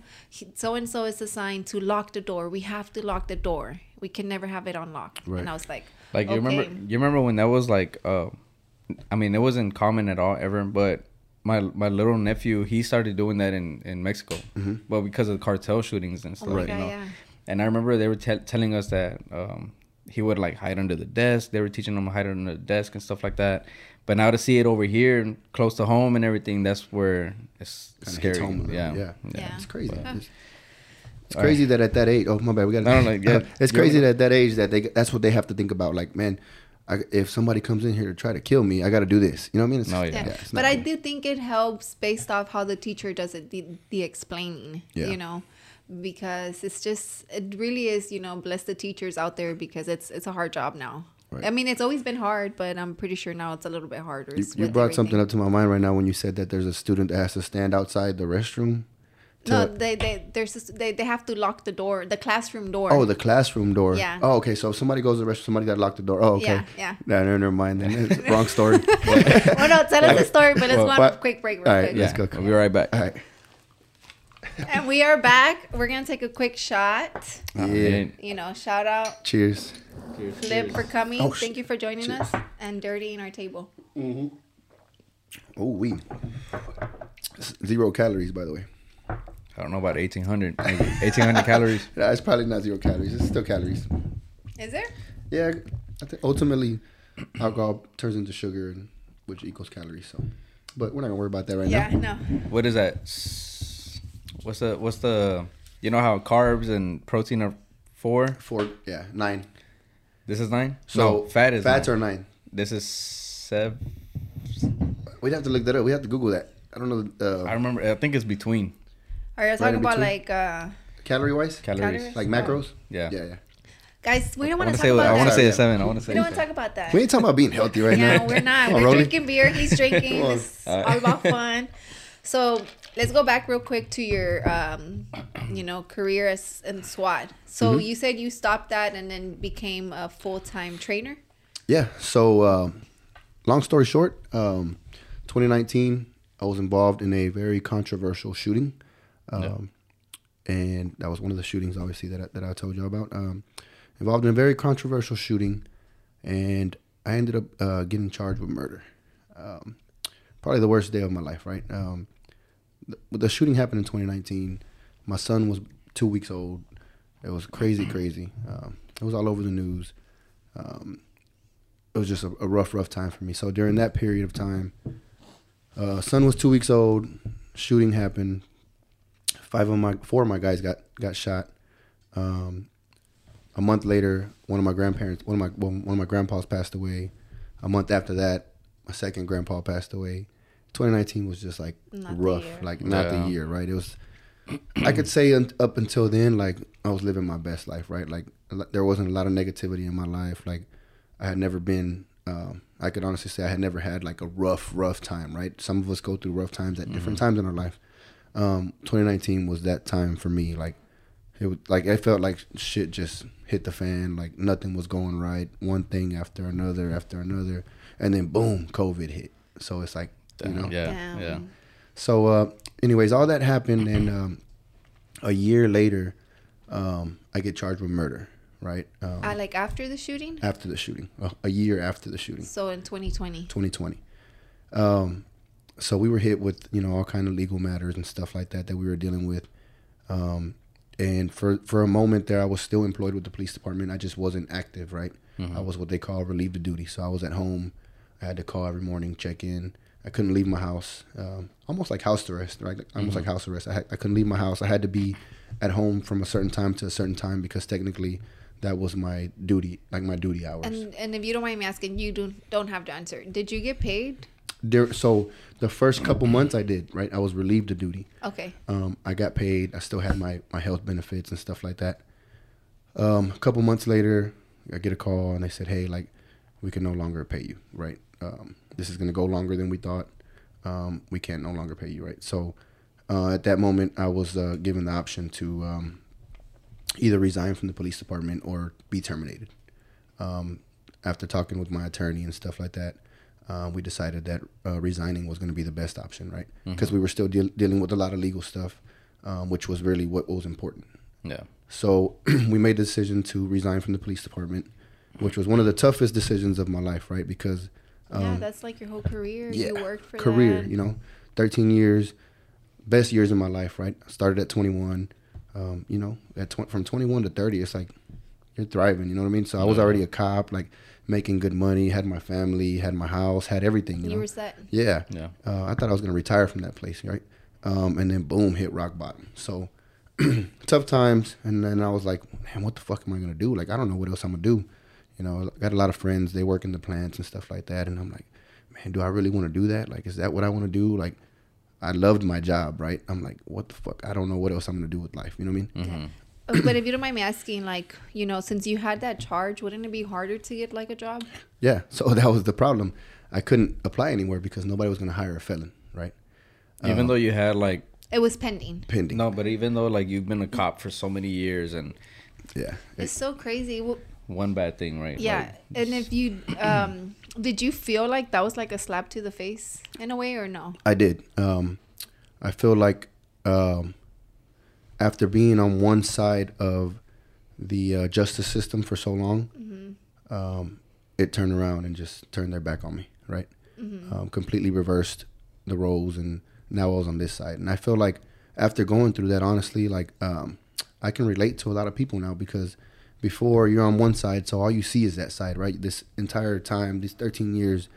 A: so and so is assigned to lock the door. We have to lock the door. We can never have it unlocked.
C: Right.
A: And I was like,
B: Like you remember, you remember when that was like, uh, I mean, it wasn't common at all ever. But my my little nephew, he started doing that in in Mexico, but because of cartel shootings and stuff,
A: Oh my
B: you know.
A: yeah.
B: And I remember they were te- telling us that um, he would like hide under the desk. They were teaching him to hide under the desk and stuff like that. But now to see it over here, close to home and everything, that's where it's
C: Kinda
B: scary.
C: home
B: yeah.
C: yeah.
A: Yeah.
C: It's crazy.
A: Huh.
C: It's, it's crazy that at that age. Oh my bad. We got.
B: No, no, <laughs> yeah.
C: it's crazy
B: right.
C: that at that age that they. That's what they have to think about. Like, man, I, if somebody comes in here to try to kill me, I got to do this. You know what I mean? It's, oh,
B: No, yeah.
A: Yeah.
C: it's
A: but I
C: cool.
A: do think it helps based off how the teacher does it, the, the explaining,
C: Yeah.
A: you know, because it's just, it really is, you know, bless the teachers out there because it's, it's a hard job now.
C: Right.
A: I mean, it's always been hard, but I'm pretty sure now it's a little bit harder.
C: You, you brought something up to my mind right now when you said that there's a student that has to stand outside the restroom.
A: No, they, they, there's, this, they, they have to lock the door, the classroom door.
C: Oh, the classroom door.
A: Yeah.
C: Oh, okay. So if somebody goes to the restroom, somebody got to lock the door. Oh, okay.
A: Yeah, yeah.
C: Nah, no, never mind. Then It's <laughs> wrong story. <laughs>
A: oh no, tell us the story, but let's
B: Well,
A: go on a quick break real
C: all right,
A: quick.
C: Let's
B: yeah.
C: go.
B: We'll be right back.
C: All right.
A: And we are back. We're gonna take a quick shot.
C: Yeah.
A: You know, shout out
C: Cheers. Cheers.
A: Flip for coming.
C: Oh, sh-
A: Thank you for joining us. And dirtying our table. Mhm.
C: Oh, we. Zero calories, by the way.
B: I don't know about 1800, maybe 1800 <laughs> calories.
C: Yeah, it's probably not zero calories. It's still calories.
A: Is there?
C: Yeah, I think ultimately alcohol turns into sugar, which equals calories. So, but we're not gonna worry about that right
A: Yeah,
C: now.
A: Yeah, no.
B: What is that? What's the what's the you know how carbs and protein are four?
C: Four, yeah, nine.
B: This is nine.
C: So
B: no, fat is
C: fats
B: nine.
C: are nine.
B: This is seven.
C: We'd have to look that up. We have to Google that. I don't know uh,
B: I remember. I think it's between
A: Are you talking
C: in
A: about like uh
C: calorie wise,
B: calories.
A: Calories?
C: like macros.
B: Yeah.
C: yeah, yeah.
A: guys, we don't want to talk
B: say.
A: about
B: I want to say
C: Yeah.
B: a seven. I want to say.
A: we
B: don't
A: want to talk about that.
C: We ain't talking about being healthy right <laughs>
A: yeah,
C: now.
A: we're not.
C: Come on,
A: we're
C: Rolly.
A: drinking beer. He's drinking. <laughs>
C: Come on.
A: It's all about <laughs> fun. So let's go back real quick to your, um, you know, career as in SWAT. So
C: Mm-hmm.
A: you said you stopped that and then became a full time trainer.
C: Yeah. So, um, long story short, um, 2019, I was involved in a very controversial shooting, um, and that was one of the shootings, obviously, that I, that I told y'all about. Um, involved in a very controversial shooting, and I ended up uh, getting charged with murder. Um, probably the worst day of my life, right? Um, the, the shooting happened in 2019. My son was two weeks old. It was crazy, crazy. Um, it was all over the news. Um, it was just a, a rough, rough time for me. So during that period of time, uh, son was two weeks old. Shooting happened. Five of my, four of my guys got got shot. Um, a month later, one of my grandparents, one of my well, one of my grandpas passed away. A month after that, my second grandpa passed away. 2019 was just like
A: Not
C: rough, like not
B: Yeah.
C: the year, right? It was. I could say un- up until then, like I was living my best life, right? Like there wasn't a lot of negativity in my life. Like I had never been. Um, I could honestly say I had never had like a rough, rough time. Right? Some of us go through rough times at different times in our life. Um, 2019 was that time for me. Like it was like I felt like shit just hit the fan. Like nothing was going right. One thing after another after another, and then boom, COVID hit. So it's like you know.
B: Yeah.
A: Damn.
B: Yeah.
C: So, uh, anyways, all that happened, and um, a year later, um, I get charged with murder. Right um,
A: Uh, like after the shooting?
C: after the shooting, uh, a year after the shooting.
A: So in 2020.
C: 2020. Um, so we were hit with you know all kind of legal matters and stuff like that that we were dealing with. Um, and for for a moment there, I was still employed with the police department. I just wasn't active, right? I was what they call relieved of duty. So I was at home. I had to call every morning, check in. I couldn't leave my house, um, almost like house arrest, right? Almost like house arrest. I, had, I couldn't leave my house. I had to be at home from a certain time to a certain time because technically that was my duty, like my duty hours.
A: And and if you don't mind me asking, you don't don't have to answer. Did you get paid?
C: There, so the first couple months I did, right? I was relieved of duty.
A: Okay.
C: Um, I got paid. I still had my, my health benefits and stuff like that. Um, a couple months later, I get a call and they said, "Hey, like, we can no longer pay you, right? Um, this is gonna go longer than we thought. Um, we can't no longer pay you, right?" So uh, at that moment, I was uh, given the option to um, either resign from the police department or be terminated. Um, after talking with my attorney and stuff like that, uh, we decided that uh, resigning was going to be the best option, right? Because we were still deal dealing with a lot of legal stuff, um, which was really what was important.
B: Yeah.
C: So <clears throat> we made the decision to resign from the police department, which was one of the toughest decisions of my life, right? Because
A: yeah, that's like your whole career. you worked for
C: Um, career,
A: that.
C: you know, 13 years, best years of my life, right? I started at 21, um, you know, at tw- from 21 to 30, it's like you're thriving, you know what I mean? So I was already a cop, like making good money, had my family, had my house, had everything, you,
A: You
C: know.
A: were set.
C: Yeah.
B: Yeah.
C: Uh, I thought I was going to retire from that place, right? Um, and then boom, hit rock bottom. So <clears throat> tough times. And then I was like, man, what the fuck am I going to do? Like, I don't know what else I'm going to do. You know, I got a lot of friends, they work in the plants and stuff like that. And I'm like, man, do I really want to do that? Like, is that what I want to do? Like, I loved my job, right? I'm like, what the fuck? I don't know what else I'm going to do with life. You know what I mean?
B: Mm-hmm.
A: Uh, but if you don't mind me asking, like, you know, since you had that charge, wouldn't it be harder to get like a job?
C: Yeah. <laughs> So that was the problem. I couldn't apply anywhere because nobody was going to hire a felon, right?
B: Even though you had like
A: It was pending.
C: Pending.
B: no, but even though like you've been a cop for so many years and
C: Yeah.
A: It's so crazy. Well,
B: one bad thing, right?
A: yeah,
B: Like,
A: and if you um, did you feel like that was like a slap to the face in a way or no?
C: I did. Um, I feel like um, after being on one side of the uh, justice system for so long, um, it turned around and just turned their back on me. Right, um, completely reversed the roles, and now I was on this side. And I feel like after going through that, honestly, like um, I can relate to a lot of people now because before you're on one side, so all you see is that side, right? This entire time, these 13 years,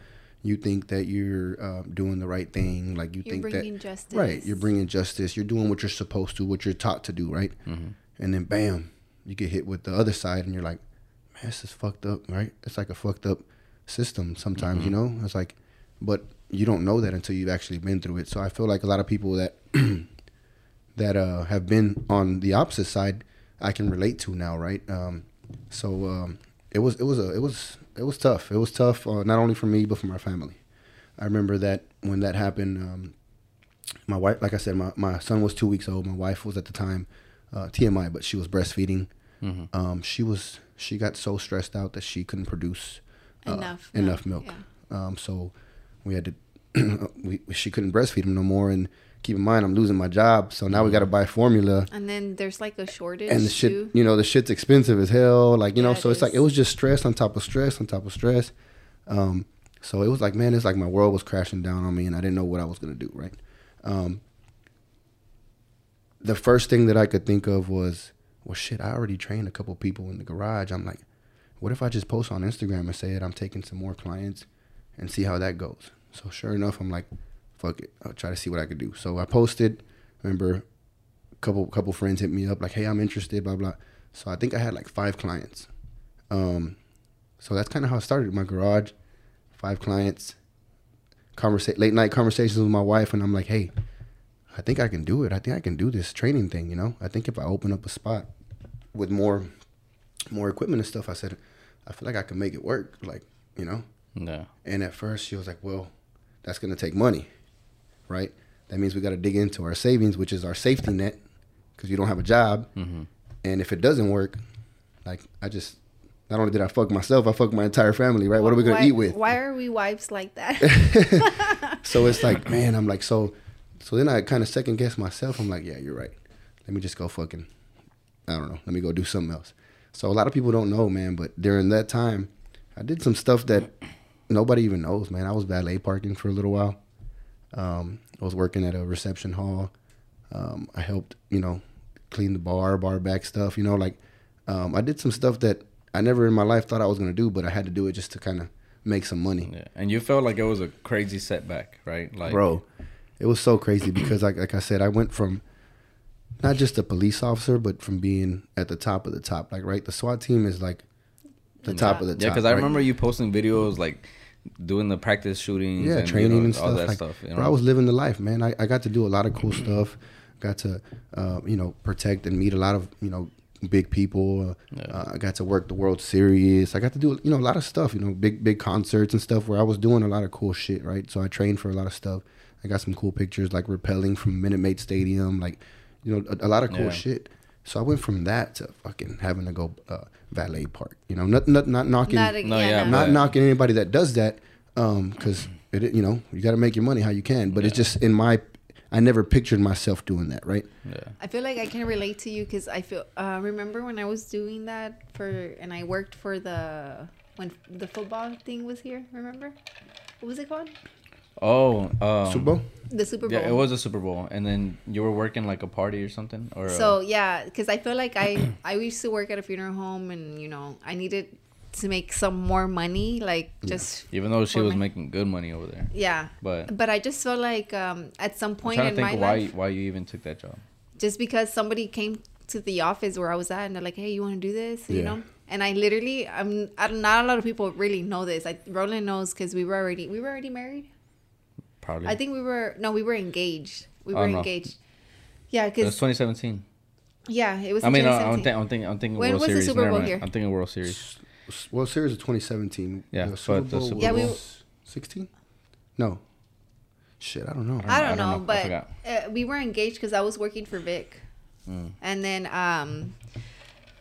C: you think that you're uh, doing the right thing, like you
A: You're
C: think
A: bringing
C: that
A: justice.
C: right, you're bringing justice, you're doing what you're supposed to, what you're taught to do, right? And then bam, you get hit with the other side, and you're like, man, this is fucked up, right? It's like a fucked up system sometimes, you know. It's like, but you don't know that until you've actually been through it. So I feel like a lot of people that <clears throat> that uh, have been on the opposite side, I can relate to now, right? Um, so um, it was it was a it was it was tough. It was tough uh, not only for me but for my family. I remember that when that happened, um, my wife, like I said, my, my son was two weeks old. My wife was at the time uh, TMI, but she was breastfeeding. Um, she was she got so stressed out that she couldn't produce uh,
A: Enough
C: enough
A: milk,
C: milk. Um, so we had to <clears throat> we she couldn't breastfeed him no more. And keep in mind, I'm losing my job, so now we got to buy formula.
A: And then there's like a shortage
C: And the shit,
A: too.
C: you know, the shit's expensive as hell. Like, you know, so
A: it
C: it's like it was just stress on top of stress on top of stress. Um, so it was like, man, it's like my world was crashing down on me, and I didn't know what I was gonna do. Right. Um, the first thing that I could think of was, well, shit, I already trained a couple people in the garage. I'm like, what if I just post on Instagram and say that I'm taking some more clients and see how that goes? So sure enough, I'm like, fuck it, I'll try to see what I could do. So I posted. Remember, a couple couple friends hit me up like, hey, I'm interested, blah blah. So I think I had like five clients. Um, so that's kind of how it started. My garage, five clients, conversa- late night conversations with my wife, and I'm like, hey, I think I can do it. I think I can do this training thing. You know, I think if I open up a spot with more more equipment and stuff, I said, I feel like I can make it work. Like, you know.
B: Yeah.
C: And at first, she was like, "Well, that's gonna take money, right? That means we got to dig into our savings, which is our safety net, because you don't have a job.
B: Mm-hmm.
C: And if it doesn't work, like I just not only did I fuck myself, I fucked my entire family, right? What are we gonna
A: why,
C: eat with?
A: Why are we wives like that? <laughs> <laughs>
C: so it's like, man, I'm like, so, so then I kind of second guess myself. I'm like, yeah, you're right. Let me just go fucking, I don't know. Let me go do something else. So a lot of people don't know, man, but during that time, I did some stuff that nobody even knows, man. I was valet parking for a little while. Um, I was working at a reception hall. Um, I helped, you know, clean the bar, bar back stuff. You know, like um, I did some stuff that I never in my life thought I was gonna do, but I had to do it just to kind of make some money.
B: Yeah. And you felt like it was a crazy setback, right? Like,
C: bro it was so crazy because like like i said i went from not just a police officer, but from being at the top of the top. Like, right, the SWAT team is like the top of the top.
B: Yeah, because I
C: right?
B: remember you posting videos like doing the practice shootings.
C: yeah,
B: and,
C: training
B: you know,
C: and stuff.
B: all that
C: like,
B: stuff. You
C: bro, I was living the life, man. I, I got to do a lot of cool stuff. Got to, uh, you know, protect and meet a lot of, you know, big people. Uh,
B: Yeah.
C: uh, I got to work the World Series. I got to do, you know, a lot of stuff. You know, big big concerts and stuff where I was doing a lot of cool shit. Right. So I trained for a lot of stuff. I got some cool pictures like rappelling from Minute Maid Stadium, like, you know, a, a lot of cool
B: Yeah.
C: shit. So I went from that to fucking having to go uh, valet park. You know, not not not knocking
A: Not again.
B: No, yeah,
A: no.
C: not knocking anybody that does that because it you know you got to make your money how you can but it's just in my i never pictured myself doing that right
B: yeah.
A: I feel like I can relate to you because I feel. Uh, remember when I was doing that for, and I worked for the when the football thing was here. Remember, what was it called?
B: Oh, um,
C: super bowl
A: The Super Bowl.
B: Yeah, it was a Super Bowl, and then you were working like a party or something, or uh,
A: So yeah, because I feel like I <clears throat> I used to work at a funeral home, and you know I needed to make some more money, like just
B: even though she was
A: my-
B: making good money over there.
A: yeah.
B: But
A: But I just felt like um, at some
B: I'm
A: point in
B: to
A: my
B: think why
A: life,
B: why you even took that job.
A: just because somebody came to the office where I was at and they're like, "Hey, you want to do this?" You
C: Yeah.
A: know. And I literally, I'm I, not a lot of people really know this. I Roland knows because we were already we were already married.
B: Probably.
A: I think we were no, we were engaged. We
B: Oh,
A: were
B: no.
A: engaged. Yeah, because
B: it was 2017.
A: yeah, it was.
B: I mean,
A: 2017.
B: I'm, think, I'm thinking, I'm thinking
A: When
B: World
A: was the Super Bowl
B: mind.
A: here?
B: I'm thinking World Series.
C: well series of 2017
B: Yeah,
C: the
B: but
C: super
B: the
C: bowl
B: Super
A: Yeah, we-
C: was 16 no shit i don't know
A: I don't,
B: I don't
A: know,
B: know.
A: But
B: forgot.
A: uh, we were engaged because I was working for Vic,
B: Mm.
A: and then um,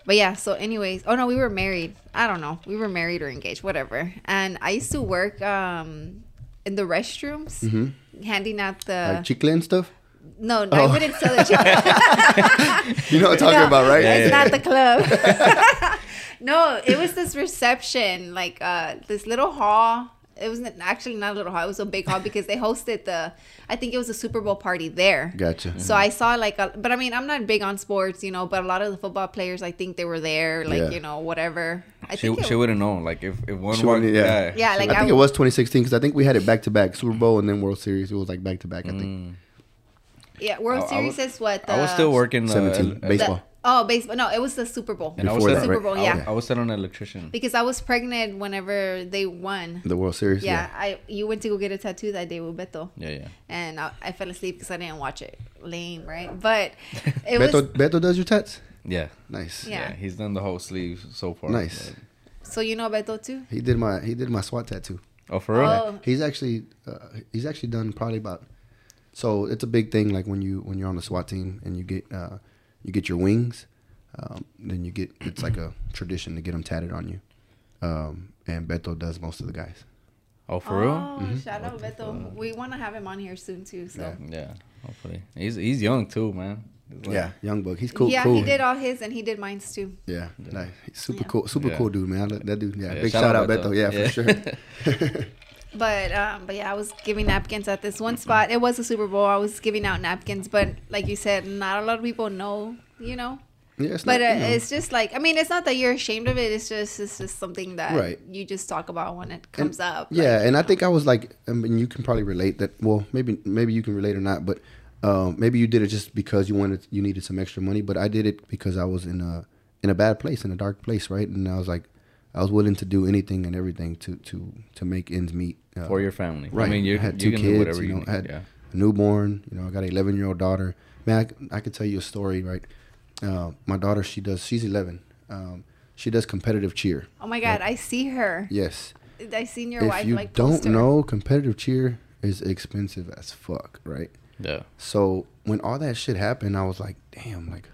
A: but yeah. So, anyways, oh no, we were married. I don't know, we were married or engaged, whatever. And I used to work um in the restrooms, handing out the
C: Mm-hmm. like chicle and stuff
A: no, I
C: Oh.
A: wouldn't sell the chicken. <laughs>
C: you know what i'm talking
A: No,
C: about right
A: It's
B: Yeah,
A: not the club. <laughs> <laughs> no, it was this reception, like uh, this little hall. It was actually not a little hall. It was a big hall because they hosted the. I think it was a Super Bowl party there.
C: gotcha
A: So I saw like, a, but I mean, I'm not big on sports, you know. But a lot of the football players, I think they were there, like
C: Yeah.
A: you know, whatever. I
B: She
A: think it-
B: she wouldn't know. Like if if one
C: She
B: walked,
C: yeah.
B: yeah,
A: Yeah, like
C: i think
A: I-
C: it was 2016 because i think we had it back to back super bowl and then world series it was like back to back i think
B: Mm.
A: yeah, World
B: I- I
A: Series
B: was-
A: is what.
B: I was
A: the-
B: still working.
C: 17
B: Uh,
C: baseball
A: the- oh, baseball. No, it was the Super Bowl.
B: and I was
C: that,
A: Super Bowl,
B: I-
A: yeah.
B: I, was on an electrician.
A: Because I was pregnant whenever they won.
C: the world series
A: Yeah, I you went to go get a tattoo that day with Beto.
B: Yeah, yeah.
A: and I, I fell asleep because I didn't watch it. Lame, right? But <laughs> it
C: Beto,
A: was
C: Beto does your tats
B: Yeah.
C: nice
A: Yeah.
B: yeah, He's done the whole sleeve so far.
C: Nice.
B: but-
A: so you know Beto too.
C: he did my he did my swat tattoo
B: Oh, for real?
A: Oh,
C: He's actually uh, he's actually done probably about so it's a big thing like when you when you're on the SWAT team and you get uh, you get your wings, um, then you get it's like a tradition to get them tatted on you, um, and Beto does most of the guys.
B: Oh, for real?
A: Oh, shout out Beto. We want to have him on here soon too. So
C: Yeah.
B: Yeah, hopefully. He's he's young too, man. Like-
C: Yeah, young buck. He's cool.
A: yeah,
C: cool.
A: he did all his and he did mine too.
C: Yeah, nice. He's super
A: Yeah.
C: cool. Super
B: Yeah.
C: cool dude, man. That dude. Yeah,
B: Yeah,
C: big
B: shout
C: shout,
B: out
C: out Beto.
B: Beto.
C: Yeah,
B: Yeah.
C: for sure. <laughs> <laughs>
A: But um, but yeah, I was giving napkins at this one spot. It was a Super Bowl. I was giving out napkins, but like you said, not a lot of people know. You know,
C: yeah, it's
A: but
C: not,
A: uh,
C: you know,
A: it's just like I mean, it's not that you're ashamed of it. It's just it's just something that
C: Right.
A: you just talk about when it comes up.
C: Yeah,
A: you
C: and I
A: know.
C: think I was like, I mean, you can probably relate that. Well, maybe maybe you can relate or not, but um, maybe you did it just because you wanted you needed some extra money. But I did it because I was in a in a bad place, in a dark place, right? And I was like, I was willing to do anything and everything to to to make ends meet uh,
B: For your family.
C: Right.
B: I mean, you,
C: I had
B: you
C: two
B: can
C: kids.
B: do whatever
C: you
B: you,
C: know,
B: need.
C: I had
B: yeah.
C: a newborn. You know, I got an 11 year old daughter. Man, I could tell you a story, right? Uh, my daughter, she does. She's 11. Um, she does competitive cheer.
A: Oh my god, I see her.
C: Yes.
A: I seen your
C: if
A: wife If
C: you
A: like
C: don't
A: post her.
C: know, competitive cheer is expensive as fuck, right?
B: Yeah.
C: So when all that shit happened, I was like, damn, like,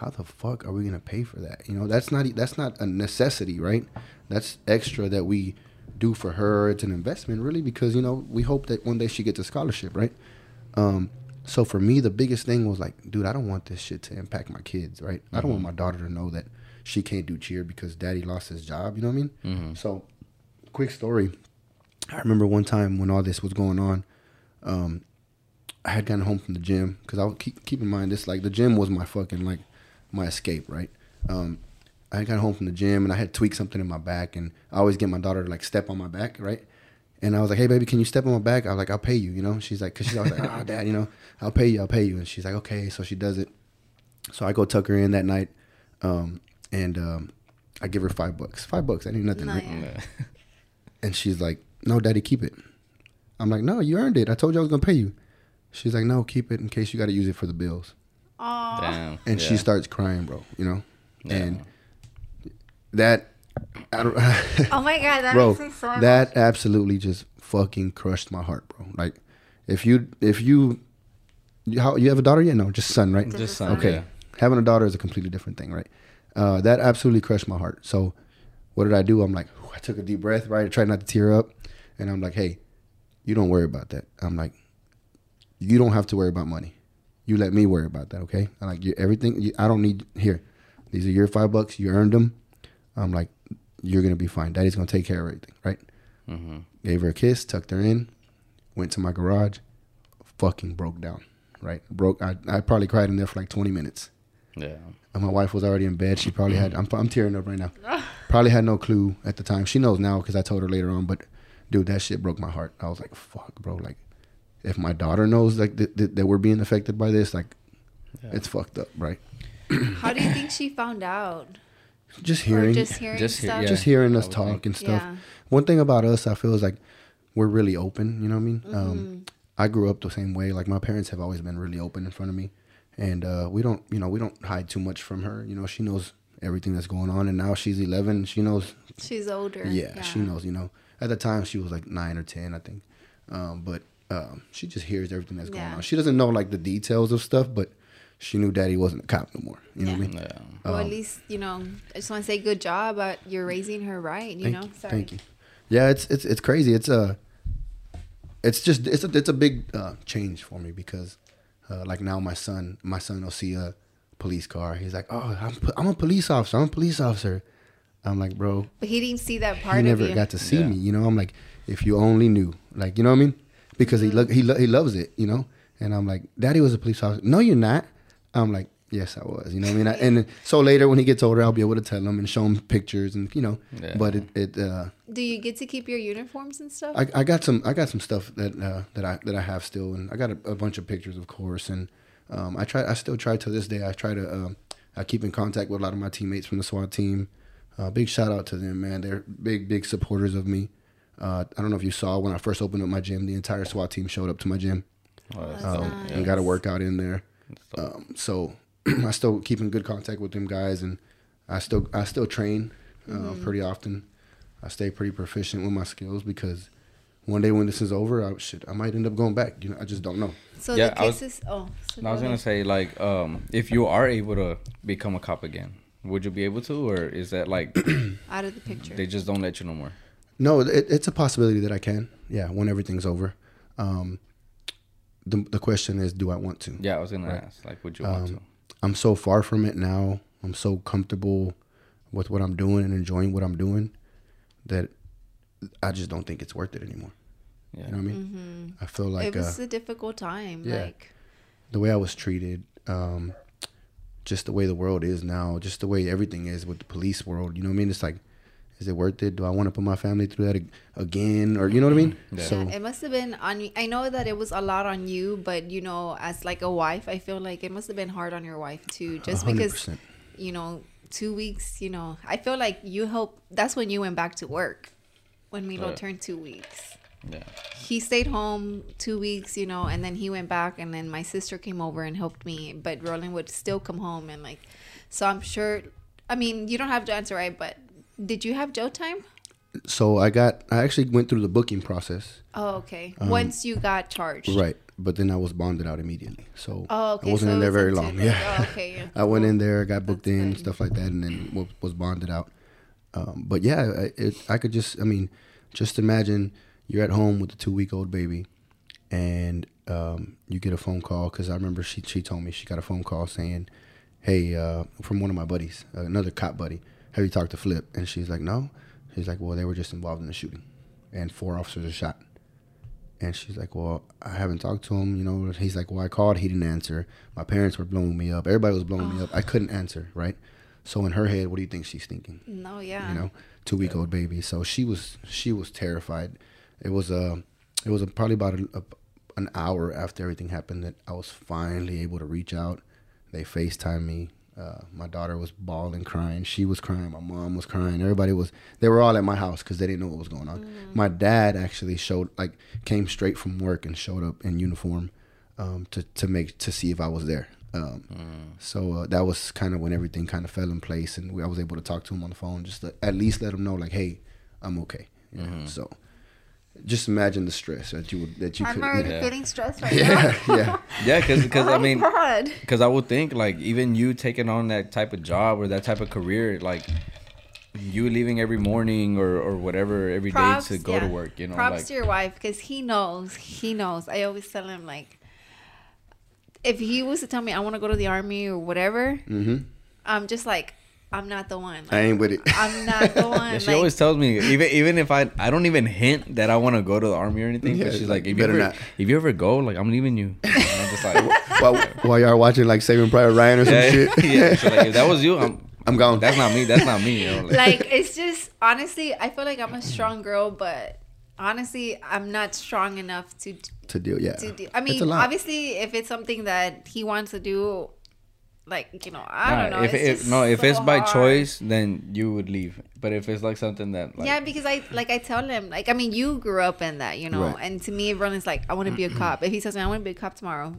C: how the fuck are we gonna pay for that? You know, that's not that's not a necessity, right? That's extra that we do for her. It's an investment, really, because you know we hope that one day she gets a scholarship, right? Um, so for me, the biggest thing was like, dude, I don't want this shit to impact my kids, right? I don't want my daughter to know that she can't do cheer because daddy lost his job. You know what I mean?
B: Mhm.
C: So, quick story. I remember one time when all this was going on, um, I had gotten home from the gym because I would keep keep in mind this like the gym was my fucking like my escape, right? Um, I got home from the gym and I had tweaked something in my back, and I always get my daughter to like step on my back, right? And I was like, "Hey, baby, can you step on my back?" I was like, "I'll pay you," you know. She's like, "Cause she's always like, oh, dad, you know, I'll pay you, I'll pay you." And she's like, "Okay." So she does it. So I go tuck her in that night, um, and um, I give her five bucks. Five bucks, I need nothing, right?
A: yeah.
B: Yeah. <laughs>
C: And she's like, "No, daddy, keep it." I'm like, "No, you earned it. I told you I was gonna pay you." She's like, "No, keep it in case you got to use it for the bills."
A: Aw.
B: Damn.
C: And she starts crying, bro. You know,
B: Yeah.
C: and that, I don't. <laughs>
A: Oh my god, that
C: bro,
A: makes me so
C: that absolutely just fucking crushed my heart, bro. Like, if you if you, you how you have a daughter yet? No, just son, right?
A: Just
B: Just son,
C: Okay,
B: yeah.
C: having a daughter is a completely different thing, right? Uh, that absolutely crushed my heart. So, what did I do? I'm like, I took a deep breath, right? I tried not to tear up, and I'm like, hey, you don't worry about that. I'm like, you don't have to worry about money. You let me worry about that, okay? I'm like, you, everything. You, I don't need here. These are your five bucks. You earned them. I'm like, you're gonna be fine. Daddy's gonna take care of everything, right?
B: Mm-hmm.
C: Gave her a kiss, tucked her in, went to my garage, fucking broke down, right? Broke. I, I probably cried in there for like 20 minutes.
B: Yeah.
C: And my wife was already in bed. She probably had. I'm, I'm tearing up right now. <laughs> Probably had no clue at the time. She knows now because I told her later on. But dude, that shit broke my heart. I was like, fuck, bro. Like, if my daughter knows like th- th- that we're being affected by this, like,
B: Yeah.
C: it's fucked up, right?
A: How do you think she found out?
C: Just hearing,
A: just
C: just,
A: hearing
B: Just hear-
A: stuff?
B: yeah.
C: just hearing us
B: would
C: talk
B: think.
C: and stuff.
A: Yeah.
C: One thing about us, I feel is like we're really open. You know what I mean?
A: Mm-hmm.
C: Um, I grew up the same way. Like my parents have always been really open in front of me, and uh, we don't, you know, we don't hide too much from her. You know, she knows everything that's going on, and now she's 11. She knows.
A: She's older.
C: Yeah, she knows. You know, at the time she was like nine or ten, I think. Um, but um, she just hears everything that's going
A: Yeah.
C: on. She doesn't know like the details of stuff, but she knew Daddy wasn't a cop no more. You know what I mean?
B: Yeah.
A: Well, at
C: Um,
A: least you know. I just want to say good job. At you're raising her right. You
C: thank
A: know.
C: you,
A: Sorry.
C: thank you. Yeah, it's it's it's crazy. It's a, it's just it's a it's a big uh, change for me because, uh, like now my son my son will see a police car. He's like, oh, I'm I'm a police officer. I'm a police officer. I'm like, bro,
A: But he didn't see that part
C: he never got to see
B: Yeah.
C: me. You know, I'm like, if you only knew, like, you know what I mean? Because he look he lo- he loves it. You know, and I'm like, Daddy was a police officer. No, you're not. I'm like, yes, I was. You know what I mean? I, and so later when he gets older, I'll be able to tell him and show him pictures and you know.
B: Yeah.
C: But it it. Uh,
A: Do you get to keep your uniforms and stuff?
C: I, I got some I got some stuff that uh, that I that I have still, and I got a, a bunch of pictures, of course, and um, I try I still try to this day. I try to um, I keep in contact with a lot of my teammates from the SWAT team. Uh, big shout out to them, man. They're big big supporters of me. Uh, I don't know if you saw when I first opened up my gym, the entire SWAT team showed up to my gym
B: Oh, that's
A: That's
C: um,
A: nice.
C: and got a workout in there. Um, so <clears throat> I still keep in good contact with them guys, and I still I still train uh,
A: Mm-hmm.
C: pretty often. I stay pretty proficient with my skills because one day when this is over, I shit I might end up going back. You know, I just don't know.
A: so
B: Yeah,
A: the
B: I was-
A: cases. oh, so
B: And I was gonna say like, um, if you are able to become a cop again, would you be able to, or is that like
A: out of the picture.
B: they just don't let you no more?
C: No, it, it's a possibility that I can. Yeah, when everything's over. Um, the the question is, do I want to?
B: Yeah, I was gonna
C: Right.
B: ask like, would you want to?
C: Um, I'm so far from it now. I'm so comfortable with what I'm doing and enjoying what I'm doing that I just don't think it's worth it anymore.
B: Yeah.
C: You know what I mean? I feel like
A: Mm-hmm. it was
C: uh,
A: a difficult time.
C: yeah.
A: Like
C: the way I was treated, um, just the way the world is now, just the way everything is with the police world. You know what I mean? It's like, is it worth it? Do I want to put my family through that again? Or you know what I mean? Mm-hmm.
B: Yeah.
C: So
A: yeah, it must have been on. I know that it was a lot on you, but you know, as like a wife, I feel like it must have been hard on your wife too, just because
C: 100%.
A: you know, two weeks. You know, I feel like you help. That's when you went back to work, when Milo
B: Right.
A: turned two weeks.
B: Yeah.
A: He stayed home two weeks, you know, and then he went back, and then my sister came over and helped me, but Roland would still come home and like. So I'm sure. I mean, you don't have to answer right, but did you have Joe time?
C: so I got I actually went through the booking process.
A: Oh, okay. Once you got charged.
C: Um, Right. But then I was bonded out immediately. So
A: Oh, okay.
C: I wasn't
A: so
C: in there
A: was
C: very long. Yeah.
A: Oh, okay. Yeah. <laughs>
C: I went in there, got booked
A: That's
C: in,
A: good.
C: stuff like that, and then was bonded out. Um, but yeah, I- it, I could just, I mean, just imagine you're at home with a two week old baby, and um, you get a phone call because I remember she she told me she got a phone call saying, "Hey, uh, from one of my buddies, another cop buddy, have you talked to Flip?" And she's like, "No." He's like, "Well, they were just involved in the shooting, and four officers are shot." And she's like, "Well, I haven't talked to him. You know." He's like, "Well, I called. He didn't answer. My parents were blowing me up. Everybody was blowing me up. I couldn't answer. Right." So in her head, what do you think she's thinking?
A: No, yeah.
C: You know, two week old baby. So she was she was terrified, it was uh, it was probably about a, a, an hour after everything happened that I was finally able to reach out. They FaceTime me. Uh, my daughter was bawling, crying. She was crying. My mom was crying. Everybody was. They were all at my house because they didn't know what was going on. My dad actually showed, like, came straight from work and showed up in uniform um, to to make to see if I was there. Um, So uh, that was kind of when everything kind of fell in place, and we, I was able to talk to him on the phone, just to at least let him know, like, hey, I'm okay. You know? So just imagine the stress that you would that you
A: I'm
C: could.
A: already
B: Yeah.
A: feeling stressed right
C: Yeah,
A: now. <laughs>
C: yeah,
B: Yeah, because because
A: oh
B: I mean,
A: my God.
B: because I would think like even you taking on that type of job or that type of career, like you leaving every morning or or whatever every day
A: Props,
B: to go
A: yeah.
B: to work. You know,
A: Props
B: like
A: to your wife because he knows. He knows. I always tell him like, if he was to tell me I want to go to the army or whatever,
C: hmm
A: I'm just like, I'm not the one.
C: I ain't with it.
A: I'm not the <laughs> one.
B: Yeah, she
A: like,
B: always tells me even even if I I don't even hint that I want to go to the army or anything.
C: Yeah,
B: but she's
C: like,
B: like, if you
C: better
B: ever
C: not.
B: if you ever go, like I'm leaving you. And I'm just like, <laughs>
C: while, while y'all watching like Saving Private Ryan or some
B: yeah,
C: shit,
B: yeah. She's like, if that was you, I'm <laughs>
C: I'm gone.
B: That's not me. That's not me. You know, like,
A: like it's just honestly, I feel like I'm a strong girl, but honestly, I'm not strong enough to
C: to deal. Yeah,
A: to do. I mean, obviously, if it's something that he wants to do, like you know, I
B: nah,
A: don't know.
B: if
A: it's
B: it, no, if
A: so
B: it's by
A: hard.
B: choice, then you would leave. But if it's like something that like
A: yeah, because I like I tell him like I mean you grew up in that you know,
C: Right.
A: and to me everyone is like I want to be a cop. If he says I want to be a cop tomorrow,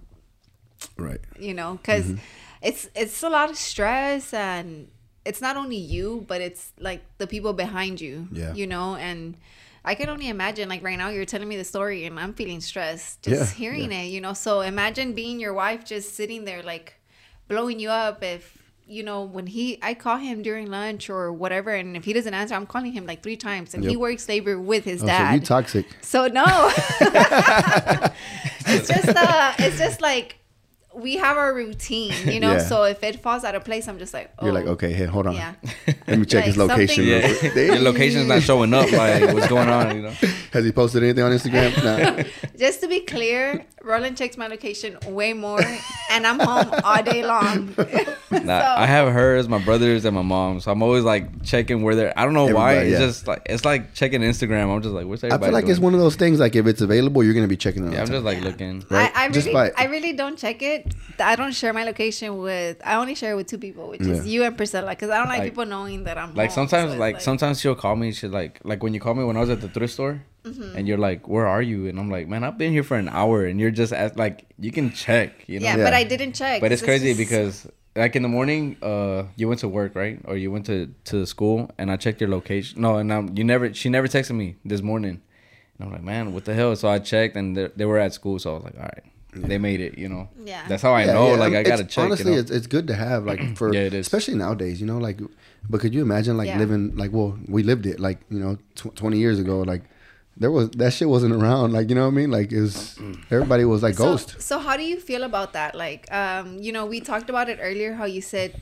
C: right.
A: you know, because
C: Mm-hmm.
A: it's it's a lot of stress and it's not only you, but it's like the people behind you.
C: Yeah.
A: you know, and I can only imagine like right now you're telling me the story and I'm feeling stressed just
C: Yeah,
A: hearing it. You know, so imagine being your wife just sitting there like blowing you up if. You know, when he, I call him during lunch or whatever, and if he doesn't answer, I'm calling him like three times, and he works labor with his
C: Oh, so
A: dad.
C: you toxic.
A: So no, <laughs> it's just uh, it's just like we have our routine, you know.
C: Yeah.
A: So if it falls out of place, I'm just like, oh,
C: You're like, oh, okay, hey, hold on.
A: yeah. <laughs>
C: Let me check
A: Like
C: his location.
A: something-
C: real
B: yeah,
C: quick. <laughs>
B: your location's not showing up. Like <laughs> what's going on? You know.
C: Has he posted anything on Instagram? Nah.
A: Just to be clear, Roland checks my location way more, and I'm home all day long.
B: Nah,
A: So-
B: I have hers, my brothers, and my mom. So I'm always like checking where they're. I don't know why.
C: Everybody,
B: It's just like it's like checking Instagram. I'm just like, what's everybody?
C: I feel like
B: doing?
C: it's one of those things. Like if it's available, you're gonna be checking it.
B: Yeah, I'm
C: the
B: just like looking.
C: Right?
A: I, I
C: Just
A: really,
C: by-
A: I really don't check it. I don't share my location with. I only share it with two people, which is you and Priscilla, because I don't like,
B: Like-
A: people knowing that I'm
B: Like
A: home.
B: sometimes,
A: So it's
B: like, sometimes she'll call me. She like like when you call me when I was at the thrift store,
A: Mm-hmm.
B: and you're like, "Where are you?" And I'm like, "Man, I've been here for an hour," and you're just at, like, you can check, you know.
A: yeah,
C: Yeah.
A: but I didn't check.
B: But it's crazy
A: just-
B: because like in the morning, uh, you went to work, right? Or you went to to the school, and I checked your location. No, and um, you never. She never texted me this morning, and I'm like, man, what the hell? So I checked, and they were at school. So I was like, all right, they made it. You know.
A: Yeah.
B: That's how I
C: Yeah,
B: know.
C: yeah,
B: Like I gotta
C: it's-
B: check.
C: Honestly,
B: you know?
C: it's, it's good to have like <clears throat> for
B: Yeah, it is.
C: especially nowadays. You know, like, but could you imagine like
A: Yeah.
C: living like well, we lived it like you know tw- twenty years ago. Like there was that shit wasn't around. Like you know what I mean? Like is everybody was like
A: so,
C: ghost.
A: So how do you feel about that? Like, um, you know, we talked about it earlier. How you said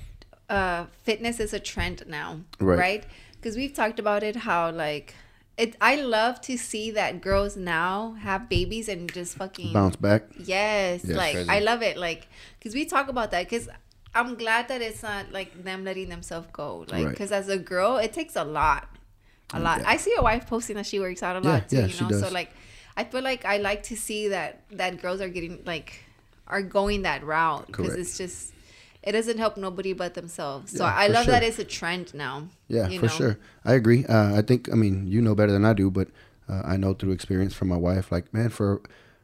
A: uh, fitness is a trend now,
C: Right.
A: right? Because we've talked about it. How like it. I love to see that girls now have babies and just fucking
C: Bounce back.
A: Yes,
C: Yeah,
A: like
B: crazy.
A: I love it. Like, cause we talk about that. Cause I'm glad that it's not like them letting themselves go. Like,
C: Right.
A: cause as a girl, it takes a lot, a mm, lot.
C: Yeah.
A: I see a wife posting that she works out a
C: Yeah,
A: lot too.
C: yeah,
A: you
C: she
A: know, so like, I feel like I like to see that that girls are getting like are going that route because it's just it doesn't help nobody but themselves. So
C: Yeah,
A: I love
C: sure.
A: that it's a trend now.
C: Yeah, for
A: know?
C: sure. I agree. Uh, I think I mean you know better than I do, but uh, I know through experience from my wife. Like man, for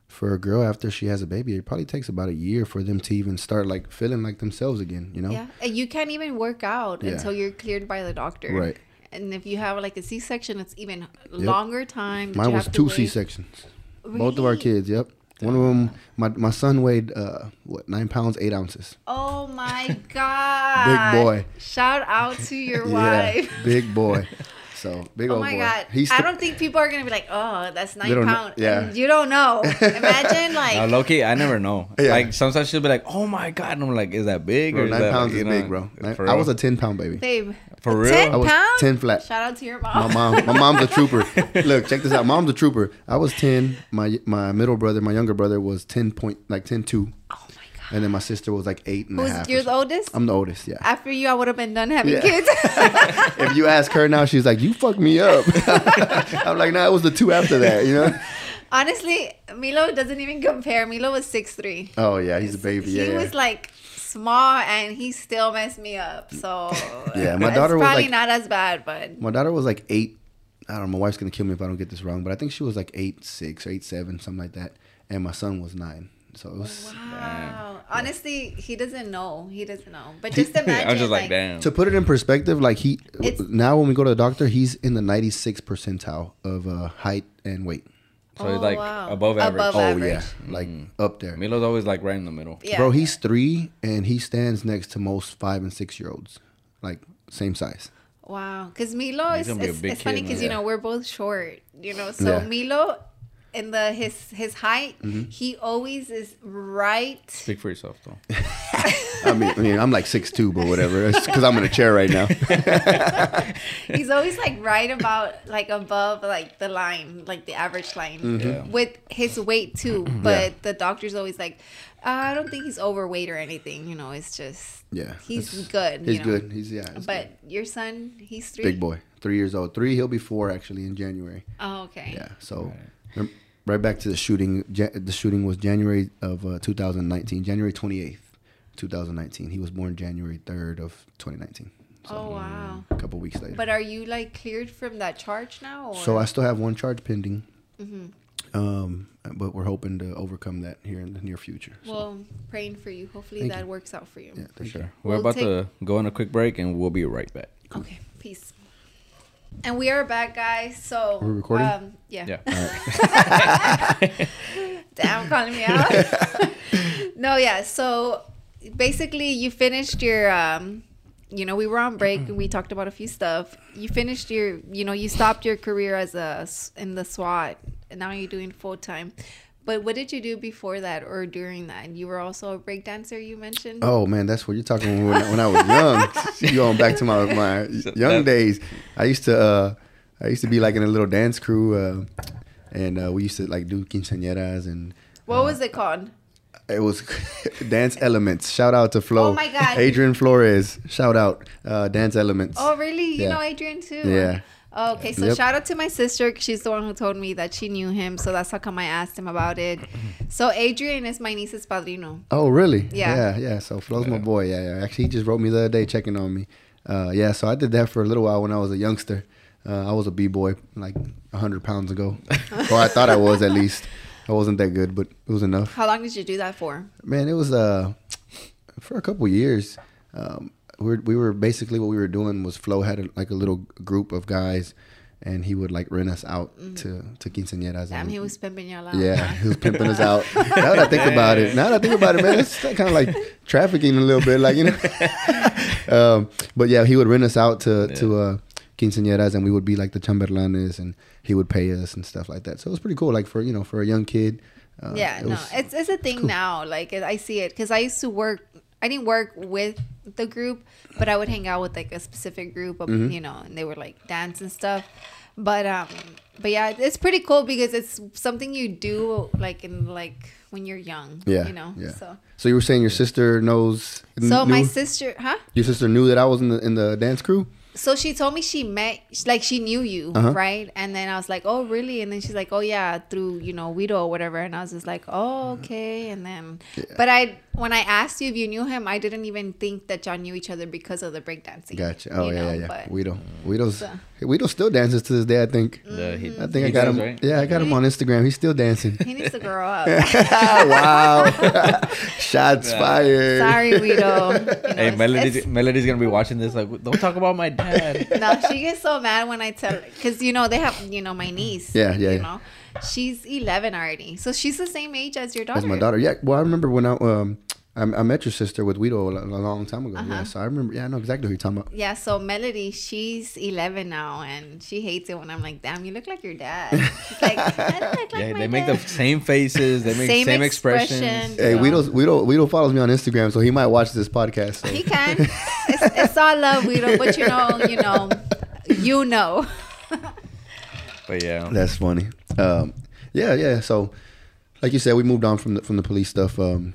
C: for a girl after she has a baby, it probably takes about a year for them to even start like feeling like themselves again. You know?
A: Yeah, you can't even work out
C: Yeah.
A: until you're cleared by the doctor.
C: Right.
A: And if you have like a C-section, it's even longer time.
C: Mine was two. C sections. Both of our kids. Yep. One of them, my my son weighed uh what nine pounds eight ounces.
A: Oh my god! <laughs>
C: Big boy.
A: Shout out to your <laughs>
C: Yeah,
A: wife.
C: big boy. <laughs> So big
A: Oh
C: old
A: my
C: boy.
A: god!
C: He's
A: I don't think people are gonna be like, "Oh, that's nine
C: don't know-
A: pounds."
C: yeah.
A: And you don't know. <laughs> Imagine like
B: No, low key, I never know.
C: Yeah.
B: Like sometimes she'll be like, "Oh my god," and I'm like, "Is that big?"
C: Bro,
B: or is
C: nine
B: that,
C: pounds
B: like,
C: is
B: know,
C: big, bro. Nine- I was a ten pound baby.
A: babe.
B: For real?
A: Ten
C: I was
A: pounds?
C: 10 flat.
A: Shout out to your mom.
C: My
A: mom.
C: mom, my mom's a trooper. <laughs> Look, check this out. Mom's a trooper. I was ten. My my middle brother, my younger brother, was ten point like ten two.
A: Oh my god!
C: And then my sister was like eight and a
A: Who's
C: half.
A: you're the oldest?
C: I'm the oldest. Yeah.
A: After you, I would have been done having
C: Yeah.
A: kids. <laughs>
C: if you ask her now, she's like, "You fucked me up." <laughs> I'm like, "Nah, it was the two after that." You know? <laughs>
A: Honestly, Milo doesn't even compare. Milo was six three.
C: Oh yeah, he's a baby.
A: He
C: Yeah. yeah.
A: was like small, and he still messed me up. So
C: Yeah, my daughter was,
A: probably
C: like-
A: not as bad, but
C: My daughter was like eight. I don't know. My wife's gonna kill me if I don't get this wrong, but I think she was like eight six or eight seven, something like that. And my son was nine. So it was
A: wow. Honestly, he doesn't know. He doesn't know. But <laughs> just imagine.
B: I'm just like, damn.
C: to put it in perspective. Like he
A: It's-
C: now when we go to the doctor, he's in the ninety six percentile of uh, height and weight.
B: So he's
A: Oh,
B: like
A: wow.
B: above average.
A: Above
C: oh
A: average.
C: yeah, like up there.
B: Milo's always like right in the middle.
A: Yeah.
C: Bro, he's three and he stands next to most five and six year olds, like same size.
A: Wow, because Milo
B: He's
A: is
B: gonna be a
A: it's,
B: big
A: it's funny because
B: man.
A: you know we're both short, you know. So
C: Yeah.
A: Milo, in the his his height,
C: Mm-hmm.
A: he always is right.
B: Speak for yourself, though. <laughs>
C: I mean, I mean, I'm like six two, but whatever. It's because I'm in a chair right now. <laughs>
A: He's always like right about like above like the line, like the average line,
C: Mm-hmm.
B: Yeah.
A: with his weight too. <clears throat> But the doctor's always like, uh, I don't think he's overweight or anything. You know, it's just
C: Yeah,
A: he's good.
C: He's
A: you know?
C: good. He's yeah. he's
A: But your son, he's three.
C: big boy, three years old. Three, he'll be four actually in January.
A: Oh, okay.
C: Yeah. So rem- right back to the shooting. Ja- the shooting was January of uh, 2019, January 28th, 2019. He was born January 3rd of 2019. So
A: Oh wow.
C: a couple weeks later.
A: But are you like cleared from that charge now? Or?
C: so I still have one charge pending.
A: Mhm.
C: Um, but we're hoping to overcome that here in the near future. So,
A: Well, praying for you. Hopefully
C: Thank
A: that
C: you.
A: works out for you.
C: yeah,
B: For
C: thank you.
B: sure. We're
A: We'll
B: about
A: take-
B: to go on a quick break and we'll be right back.
A: Okay, peace. And we are back, guys. So
C: We're recording?
A: Um, yeah.
B: Yeah. <laughs>
A: Damn, calling me out. <laughs> no, yeah. So basically, you finished your. Um, you know, we were on break and we talked about a few stuff. You finished your. You know, you stopped your career as a in the SWAT, and now you're doing full time. But what did you do before that or during that? You were also a break dancer. You mentioned.
C: Oh man, that's what you're talking when, when I was young. <laughs> you going back to my my young days. I used to uh, I used to be like in a little dance crew, uh, and uh, we used to like do quinceañeras and
A: What was it called?
C: it was <laughs> dance elements. Shout out to Flo.
A: Oh my God.
C: Adrian Flores. Shout out uh, dance elements.
A: Oh, really? You
C: Yeah.
A: know Adrian too?
C: Yeah.
A: Okay, so
C: Yep.
A: shout out to my sister. She's the one who told me that she knew him, so that's how come I asked him about it. <clears throat> So Adrian is my niece's padrino.
C: Oh, really?
A: Yeah.
C: Yeah, yeah. So Flo's my boy. Yeah, yeah. Actually, he just wrote me the other day checking on me. Uh, yeah, so I did that for a little while when I was a youngster. Uh, I was a b-boy like 100 pounds ago. <laughs> or I thought I was at least. I wasn't that good, but it was enough.
A: How long did you do that for?
C: Man, it was uh, for a couple years. Um, we were, we were basically what we were doing was Flo had a, like a little group of guys, and he would like rent us out to to quinceañeras.
A: Damn,
C: and-
A: he was pimping y'all out.
C: yeah, he was pimping us out. <laughs> Now that I think about it, now that I think about it, man, it's kind of like trafficking a little bit, like you know. <laughs> um, but yeah, he would rent us out to to uh, quinceañeras, and we would be like the chambelanes, and he would pay us and stuff like that. So it was pretty cool, like for you know for a young kid. Uh,
A: yeah,
C: it
A: no,
C: was-
A: it's it's a thing
C: cool.
A: now. Like I see it because I used to work. I didn't work with the group, but I would hang out with like a specific group of
C: Mm-hmm.
A: you know, and they were like dance and stuff. But um, but yeah, it's pretty cool because it's something you do like in like when you're young.
C: Yeah,
A: you know.
C: yeah.
A: So
C: So you were saying your sister knows?
A: so my
C: knew-
A: sister, huh?
C: your sister knew that I was in the in the dance crew.
A: So she told me she met, like she knew you,
C: Uh-huh.
A: right? And then I was like, oh, really? And then she's like, oh, yeah, through, you know, Guido or whatever. And I was just like, oh, okay. And then, but I, when I asked you if you knew him, I didn't even think that y'all knew each other because of the breakdancing.
C: Gotcha. Oh
A: you
C: yeah,
A: know,
C: yeah, yeah.
A: But
C: Guido, Guido's
A: So-
C: Guido still dances to this day. I think.
B: The- he- mm-hmm.
C: I think I got
B: does,
C: him.
B: right?
C: Yeah, I got him on Instagram. He's still dancing.
A: he needs to grow up. <laughs>
C: wow. <laughs> Shots fired.
A: Sorry, Guido. You know, <laughs>
B: Hey,
A: it's-
B: Melody's,
A: it's-
B: Melody's gonna be watching this. Like, don't talk about my dad.
A: no, she gets so mad when I tell because you know they have you know my niece.
C: Yeah, yeah,
A: You
C: yeah.
A: know, she's eleven already, so she's the same age as your daughter.
C: That's my daughter. Yeah. Well, I remember when I um I, I met your sister with Guido a, a long time ago.
A: Uh-huh.
C: Yeah. So I remember. Yeah, I know exactly who you're talking about.
A: Yeah, so Melody, she's 11 now, and she hates it when I'm like, "Damn, you look like your dad." <laughs> She's like, "I don't look like
B: Yeah,
A: my
B: they make the same faces. They make
A: Same
B: same,
A: expression.
B: expressions.
C: Hey,
A: Yeah.
C: Guido, Guido, Guido follows me on Instagram, so he might watch this podcast. So.
A: He <laughs> can. It's, it's all love, Guido, but you know, you know, you know. <laughs>
B: But yeah,
C: That's funny. Um, yeah, yeah. So, like you said, we moved on from the from the police stuff. Um,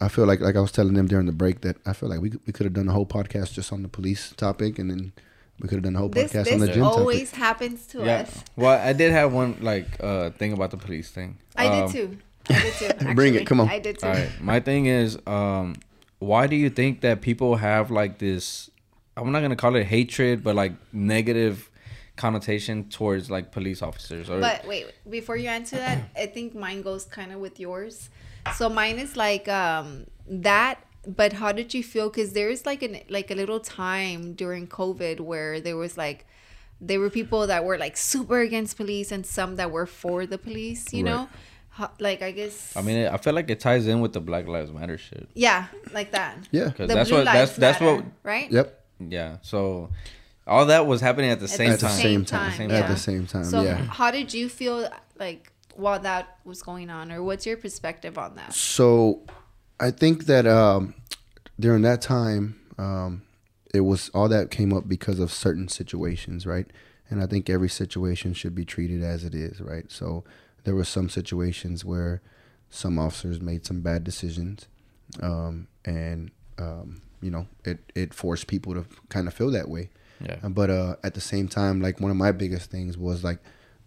C: I feel like like I was telling them during the break that I feel like we could- we could have done a whole podcast just on the police topic, and then we could have done a whole
A: This
C: podcast on the
A: this
C: gym
A: always
C: topic.
A: happens to
B: Yeah.
A: us.
B: Well, I did have one like uh thing about the police thing.
A: I
B: Um,
A: did too. I did too. <laughs>
C: Bring it, come on.
A: I did too.
B: All right. My thing is, um, why do you think that people have like this? I'm not gonna call it hatred, but like negative connotation towards like police officers. Or
A: But wait, before you answer that, I think mine goes kind of with yours. So mine is like um that. But how did you feel? Because there's like an like a little time during COVID where there was like there were people that were like super against police and some that were for the police. You
B: Right.
A: know, like I guess.
B: I mean, I feel like it ties in with the Black Lives Matter shit.
A: yeah, like that.
C: Yeah.
B: Because that's
A: blue
B: what that's
A: lives
B: that's
A: matter,
B: what
A: right?
C: Yep.
B: yeah. So all that was happening at the
A: At
B: same
C: At the
B: time.
C: same time.
B: Same
C: At the same time.
A: So
C: yeah.
A: how did you feel like while that was going on, or what's your perspective on that?
C: So I think that um, during that time, um, it was all that came up because of certain situations, right? And I think every situation should be treated as it is, right? So there were some situations where some officers made some bad decisions, um, and um, you know, it it forced people to kind of feel that way.
B: Yeah.
C: But uh, at the same time, like one of my biggest things was like,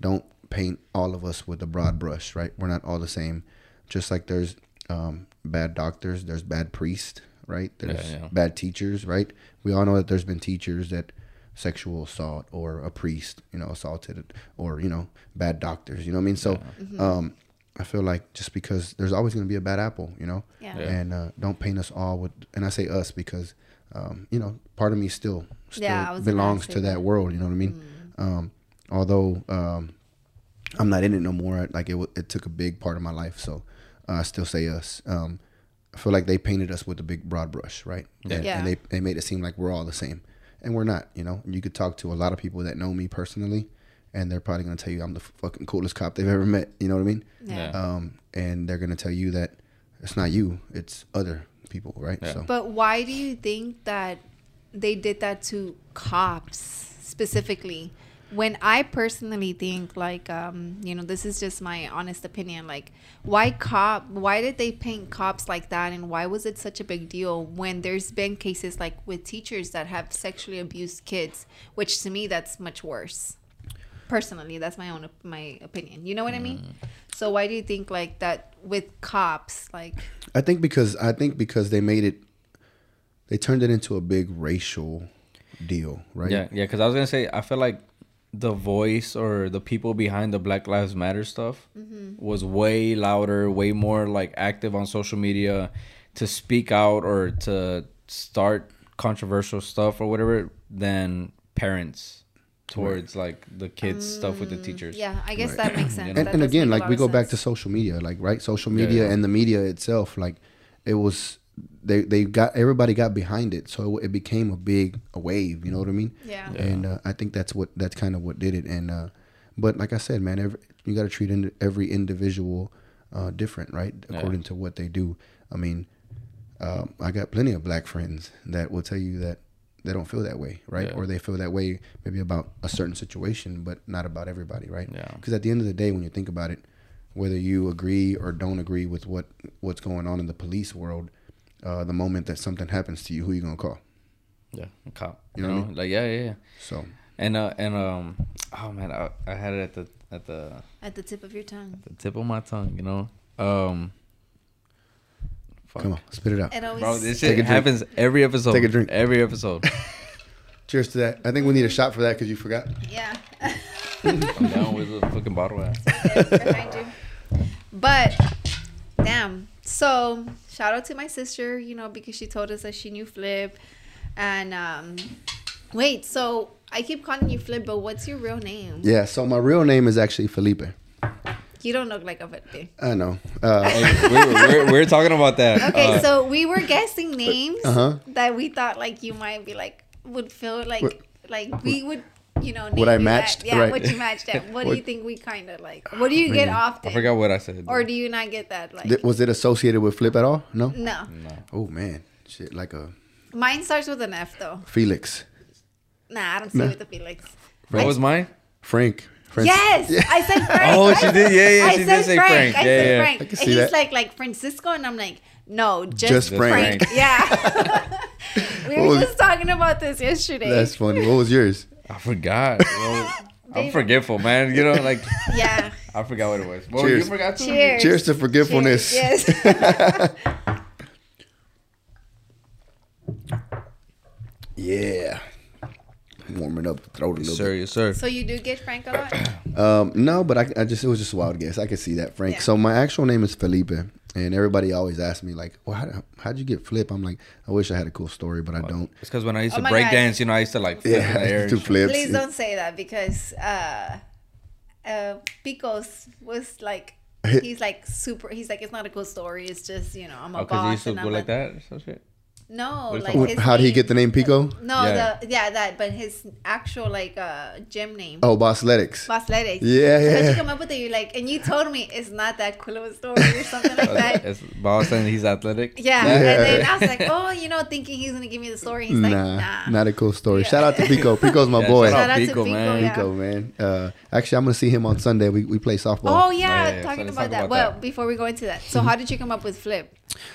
C: don't paint all of us with a broad brush, right? We're not all the same. Just like there's um, bad doctors, there's bad priests, right? There's
B: yeah.
C: bad teachers, right? We all know that there's been teachers that sexual assault or a priest, you know, assaulted or you know, bad doctors. You know what I mean? So, um, I feel like just because there's always going to be a bad apple, you know,
A: Yeah.
B: Yeah.
C: and uh, don't paint us all with. And I say us because, um, you know, part of me still still
A: Yeah, I was gonna
C: belongs to that,
A: that.
C: world. You know what I mean? Um, although um, I'm not in it no more. Like it, it took a big part of my life, so uh, I still say us. Um, I feel like they painted us with a big broad brush, right? And,
A: Yeah.
C: and they they made it seem like we're all the same, and we're not. You know, you could talk to a lot of people that know me personally, and they're probably gonna tell you I'm the fucking coolest cop they've ever met. You know what I mean?
A: Yeah.
B: Yeah.
C: Um, and they're gonna tell you that it's not you, it's other people, right?
B: Yeah.
C: So
A: But why do you think that they did that to cops specifically? When I personally think, like, um, you know, this is just my honest opinion. Like, why cop? Why did they paint cops like that, and why was it such a big deal when there's been cases like with teachers that have sexually abused kids, which to me that's much worse. Personally, that's my own my opinion. You know what I mean? Mm. So why do you think like that with cops? Like,
C: I think because I think because they made it, they turned it into a big racial deal, right?
B: Yeah, yeah. Because I was gonna say, I feel like the voice or the people behind the Black Lives Matter stuff mm-hmm. was way louder, way more like active on social media to speak out or to start controversial stuff or whatever than parents towards like the kids stuff with the teachers.
A: yeah, I guess
C: Right.
A: that makes <clears throat> sense.
B: You know?
C: and,
A: That
C: and again, like we
A: of
C: go back to social media, like right, social media
B: yeah.
C: and the media itself, like it was. They, they got everybody got behind it, so it became a big a wave. You know what I mean?
A: Yeah.
B: Yeah.
C: And uh, I think that's what that's kind of what did it. And uh, but like I said, man, every, you got to treat ind- every individual uh, different, right?
B: Yeah.
C: According to what they do. I mean, um, I got plenty of black friends that will tell you that they don't feel that way, right?
B: Yeah.
C: Or they feel that way maybe about a certain situation, but not about everybody, right?
B: Yeah.
C: Because at the end of the day, when you think about it, whether you agree or don't agree with what what's going on in the police world, uh, the moment that something happens to you, who you gonna call?
B: Yeah, a cop.
C: You
B: You
C: know
B: know,
C: what I mean?
B: like yeah, yeah, yeah.
C: So
B: And uh, and um, oh man, I, I had it at the at the
A: At the tip of your tongue.
B: the tip of my tongue, you know. Um, fuck.
C: come on, spit it out.
A: It always.
B: Bro, this
C: Take a
B: shit
C: drink.
B: happens every episode.
C: Take a drink.
B: Every episode. <laughs>
C: Cheers to that. I think we need a shot for that because you forgot.
A: yeah. <laughs>
B: I'm down with the fucking bottle at.
A: behind you. But damn. So shout out to my sister, you know, because she told us that she knew Flip. And um wait, so I keep calling you Flip, but what's your real name?
C: Yeah. So my real name is actually Felipe.
A: You don't look like a Felipe.
C: I know. Uh,
B: we're, we're, we're talking about that. <laughs>
A: Okay,
B: Uh,
A: so we were guessing names
C: Uh-huh.
A: that we thought like you might be like would feel like
C: What-
A: like we would you know
C: What I
A: name you that.
C: matched?
A: yeah
C: Right.
A: what you matched at <laughs> what, do you think we kind of like what do you get often
B: I forgot what I said.
A: or do you not get that like
C: th- was it associated with Flip at all? No.
A: no
B: no.
C: Oh man, shit, like a
A: mine starts with an F though
C: Felix,
A: nah I don't see
C: No.
A: with the Felix
B: What was mine?
C: Frank, Francis-
A: Yes, I said Frank.
B: Oh, she did. Yeah, yeah,
A: I
B: she
A: said
B: did say
A: Frank.
B: Frank.
A: I
B: Yeah,
A: said
B: yeah.
A: Frank.
C: I can
A: and
C: see
A: he's
C: that.
A: like like Francisco, and I'm like, no, just,
C: Just
A: Frank.
C: Frank. <laughs>
A: Yeah. <laughs> we
C: What
A: were
C: was-
A: just talking about this yesterday.
C: That's funny. What was yours?
B: I forgot. Well, I'm forgetful, man. You know, like
A: yeah.
B: I forgot what it was. Well,
C: Cheers.
B: you forgot too.
A: Cheers.
C: Cheers to forgetfulness.
A: Cheers. Yes. <laughs>
C: Yeah. Warming up the throat a
B: Yes,
C: little
B: sir. Yes, sir.
A: so you do get Frank a lot?
C: Um, no, but I, I just it was just a wild guess. I could see that, Frank.
A: Yeah.
C: So my actual name is Felipe, and everybody always asks me like, "Well, how, how'd you get Flip?" I'm like, I wish I had a cool story, but I don't.
B: It's because when I used
A: Oh
B: to break
A: God.
B: dance, you know, I used to like flip in the air.
C: Yeah,
B: and
C: two
B: shit.
C: flips.
A: Please don't say that because uh, uh, Picos was like, he's like super. He's like, it's not a cool story. It's just you know, I'm a
B: Oh, because you
A: boss
B: used to
A: and
B: go
A: I'm
B: like
A: a,
B: that or some shit.
A: No, like
B: that?
A: his
C: How did he get the name Pico?
A: No,
B: Yeah.
A: the yeah that, but his actual like uh gym name.
C: Oh, Bossletics.
A: Bosletics.
C: Yeah,
A: So how'd
C: yeah.
A: you come up with it? You like, and you told me it's not that cool of a story or something like <laughs> that.
B: It's boss saying he's athletic.
A: Yeah.
C: Yeah.
A: and then I was like, <laughs> oh, you know, thinking he's gonna give me the story. He's like,
C: nah,
A: nah.
C: not a cool story.
A: Yeah.
C: Shout out to Pico. <laughs> Pico's my
B: Yeah,
C: boy.
B: shout
A: Shout out to
B: Pico,
A: Pico,
B: man.
A: yeah.
C: Pico, man. Uh, actually, I'm gonna see him on Sunday. We we play softball.
A: Oh yeah,
B: Yeah, yeah,
A: talking
B: let's
A: about
B: talk
A: that.
B: about
A: well,
B: that.
A: before we go into that, so how did you come up with Flip?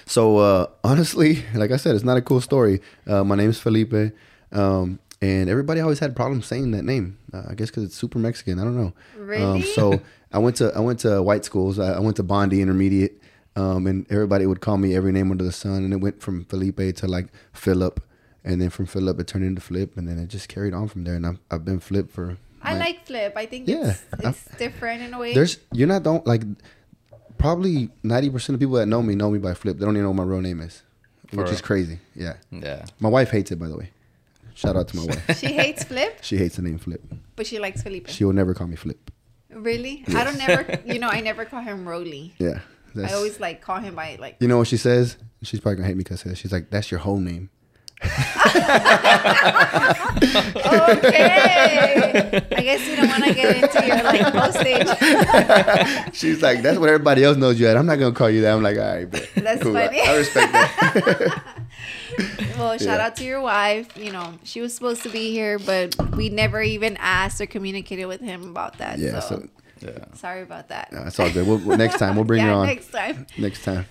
C: So uh, honestly, <laughs> like I said, it's not a cool story. Uh, my name's Felipe, um, and everybody always had problems saying that name. Uh, I guess because it's super Mexican. I don't know. Um,
A: Really?
C: so I went to I went to white schools. I, I went to Bondy Intermediate, um, and everybody would call me every name under the sun. And it went from Felipe to like Philip, and then from Philip it turned into Flip, and then it just carried on from there. And I've, I've been Flip for.
A: I like Flip. I think
C: Yeah,
A: it's, it's different in a way.
C: There's you're not don't like probably ninety percent of people that know me know me by Flip. They don't even know what my real name is,
B: For
C: which is crazy. Yeah.
B: Yeah.
C: My wife hates it, by the way. Shout out to my wife.
A: she hates Flip,
C: She hates the name Flip.
A: but she likes Felipe.
C: She will never call me Flip.
A: really? I don't never. <laughs> You know, I never call him Roly.
C: Yeah.
A: I always like call him by like.
C: you know what she says? She's probably gonna hate me because she's like, "That's your whole name."
A: Okay. I guess you don't want to get into your like postage. <laughs>
C: She's like, "That's what everybody else knows you at." I'm not gonna call you that. I'm like, "All right, bet.
A: That's
C: cool. I-
A: funny.
C: I, respect that." <laughs>
A: Well, shout
C: Yeah.
A: out to your wife. You know, she was supposed to be here, but we never even asked or communicated with him about that.
C: yeah.
A: so,
C: So
B: Yeah.
A: sorry about that.
C: uh, it's all good. We'll, we'll- next time we'll bring <laughs>
A: yeah,
C: her on.
A: next time.
C: next time.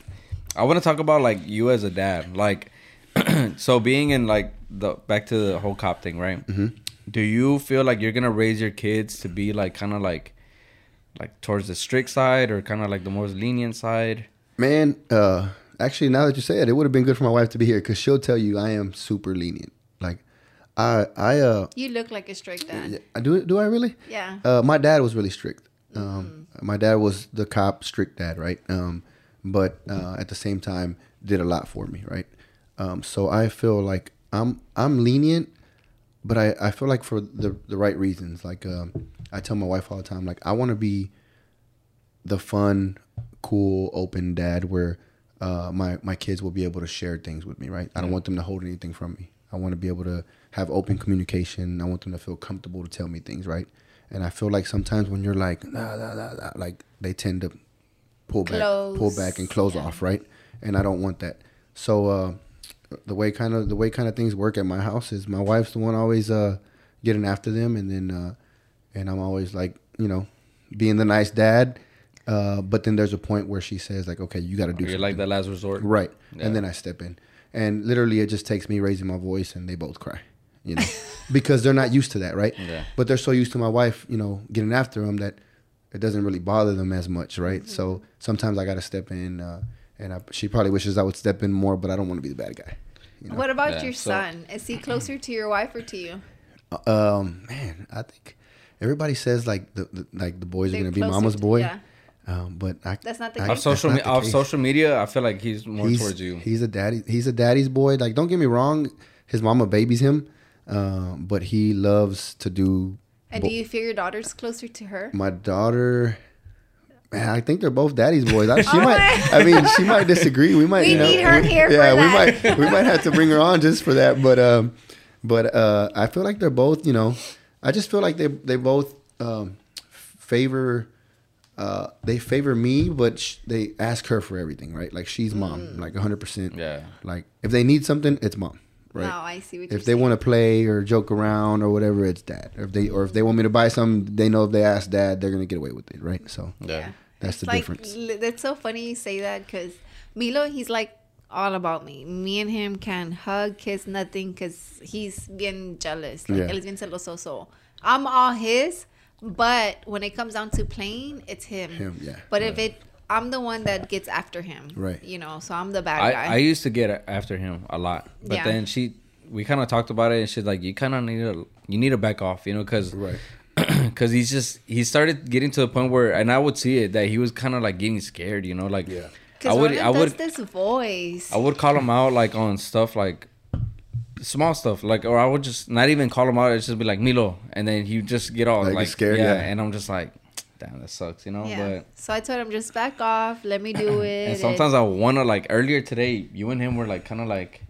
B: I want to talk about like you as a dad, like <clears throat> so being in like the back to the whole cop thing, right? Mm-hmm. Do you feel like you're gonna raise your kids to be like kind of like like towards the strict side or kind of like the more lenient side?
C: Man, uh, actually, now that you say it, it would have been good for my wife to be here because she'll tell you I am super lenient. Like, I, I, uh,
A: You look like a strict dad.
C: I do. Do I really?
A: Yeah.
C: Uh, my dad was really strict. Um, My dad was the cop, strict dad, right? Um, but uh, at the same time, did a lot for me, right? Um, so I feel like I'm I'm lenient, but I, I feel like for the the right reasons. Like um, I tell my wife all the time, like I want to be the fun, cool, open dad where uh, my my kids will be able to share things with me, right? I don't want them to hold anything from me. I want to be able to have open communication. I want them to feel comfortable to tell me things, right? And I feel like sometimes when you're like, nah, nah, nah, nah, like they tend to pull back, pull back and close
A: Yeah.
C: off, right? And I don't want that. So uh, the way kind of the way kind of things work at my house is my wife's the one always uh, getting after them, and then uh, and I'm always like, you know, being the nice dad. Uh, but then there's a point where she says like, okay, you got to do
B: You're
C: something.
B: like the last resort,
C: Right.
B: Yeah.
C: And then I step in. And literally it just takes me raising my voice and they both cry. You know. <laughs> because they're not used to that, right?
B: Yeah.
C: But they're so used to my wife, you know, getting after them that it doesn't really bother them as much, right? So sometimes I got to step in uh, and I, she probably wishes I would step in more, but I don't want to be the bad guy. You know?
A: What about
B: Yeah,
A: your
B: so-
A: son? Is he closer to your wife or to you?
C: Um, man, I think everybody says like the, the like the boys
A: They're
C: are gonna be mama's
A: to-
C: boy.
A: yeah.
C: Um, but I,
A: That's not the
C: I-
A: case?
B: Off social,
C: that's
B: me-
C: the
B: off
C: case.
B: social media, I feel like he's more
C: he's,
B: towards you.
C: He's a daddy. He's a daddy's boy. Like, don't get me wrong, his mama babies him, um, but he loves to do.
A: And
C: bo-
A: do you feel your daughter's closer to her?
C: my daughter, man, I think they're both daddy's boys. I, she <laughs>
A: Oh
C: might. I mean, she might disagree. We might.
A: We
C: you know,
A: need her
C: we-
A: here for
C: Yeah,
A: that.
C: we might. We might have to bring her on just for that. But um, but uh, I feel like they're both. You know, I just feel like they they both um favor. Uh, they favor me, but sh- they ask her for everything, right? Like she's mom,
A: Mm.
C: like hundred percent.
B: Yeah.
C: Like if they need something, it's mom, right?
A: No, I see what you're
C: if they
A: saying.
C: want to play or joke around or whatever, it's dad. Or if they or if they want me to buy something, they know if they ask dad, they're gonna get away with it, right? So
B: Yeah.
C: that's
A: It's
C: the
A: like,
C: difference.
A: li- That's so funny you say that because Milo, he's like all about me. Me and him can hug, kiss, nothing because he's bien jealous. Like,
C: Yeah.
A: él es bien celoso. So I'm all his, but when it comes down to playing, it's him.
C: Him, yeah.
A: But if it, I'm the one that gets after him.
C: Right.
A: You know, so I'm the bad
B: I,
A: guy.
B: I used to get after him a lot, but
A: Yeah.
B: then she, we kind of talked about it, and she's like, you kind of need to, you need to back off, you know, because
C: Right. <clears throat>
B: because he's just he started getting to the point where, and I would see it that he was kind of like getting scared, you know, like
C: Yeah.
B: I
A: Because
B: would
A: Roland
B: I would
A: does this voice.
B: I would call him out like on stuff like small stuff like or I would just not even call him out it's just be like Milo and then he would just get all
C: Like,
B: like,
C: scared,
B: yeah,
C: yeah.
B: and I'm just like damn that sucks you know
A: yeah.
B: but
A: So I told him just back off, let me do <laughs> it.
B: and sometimes I want to like earlier today you and him were like kind of like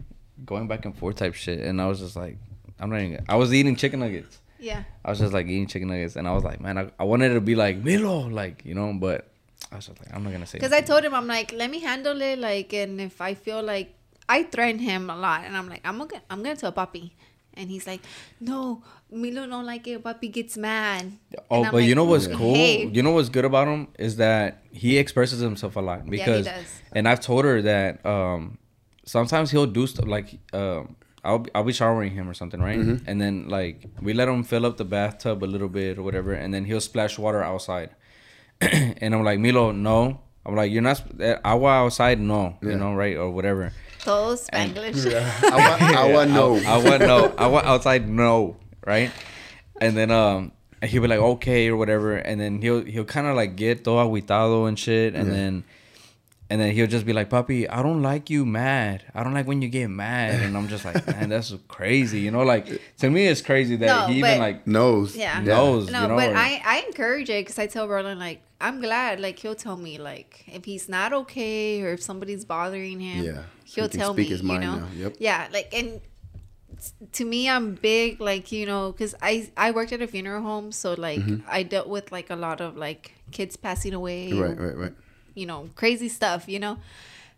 B: going back and forth type shit and I was just like I'm not even I was eating chicken nuggets
A: yeah.
B: I was just like eating chicken nuggets and I was like man I, I wanted to be like Milo like you know but I was just like I'm not gonna say
A: Because I told him, I'm like, let me handle it. Like, and if I feel like I threaten him a lot, and I'm like, I'm gonna, I'm gonna tell Papi, and he's like, no, Milo don't like it. Papi gets mad.
B: Oh,
A: And I'm
B: but you know what's
A: "Mm,
B: cool?
A: hey."
B: You know what's good about him is that he expresses himself a lot because,
A: does.
B: and I've told her that um, sometimes he'll do stuff like um, I'll be- I'll be showering him or something, right?
C: Mm-hmm.
B: And then like we let him fill up the bathtub a little bit or whatever, and then he'll splash water outside, <clears throat> and I'm like Milo, no. I'm like you're not sp- eh, agua outside, no,
C: Yeah.
B: you know, right or whatever.
A: Todo Spanglish.
C: I want, I want no.
B: I, I want no. I want outside no, right? And then um he'll be like okay or whatever, and then he'll he'll kind of like get todo aguitado and shit, and
C: Yeah.
B: then and then he'll just be like, "Puppy, I don't like you mad. I don't like when you get mad." And I'm just like, "Man, that's crazy." You know, like to me, it's crazy that
A: No,
B: he even like
C: Knows.
A: Yeah.
B: knows.
A: No,
B: you know,
A: but
B: or-
A: I, I encourage it because I tell Roland like I'm glad like he'll tell me like if he's not okay or if somebody's bothering him.
C: Yeah.
A: he'll
C: He
A: tell
C: speak
A: me.
C: his mind
A: you know.
C: now. Yep.
A: Yeah, like and s- to me I'm big like you know because I I worked at a funeral home so like I dealt with like a lot of like kids passing away.
C: Mm-hmm. Right, right, right.
A: You know crazy stuff. You know.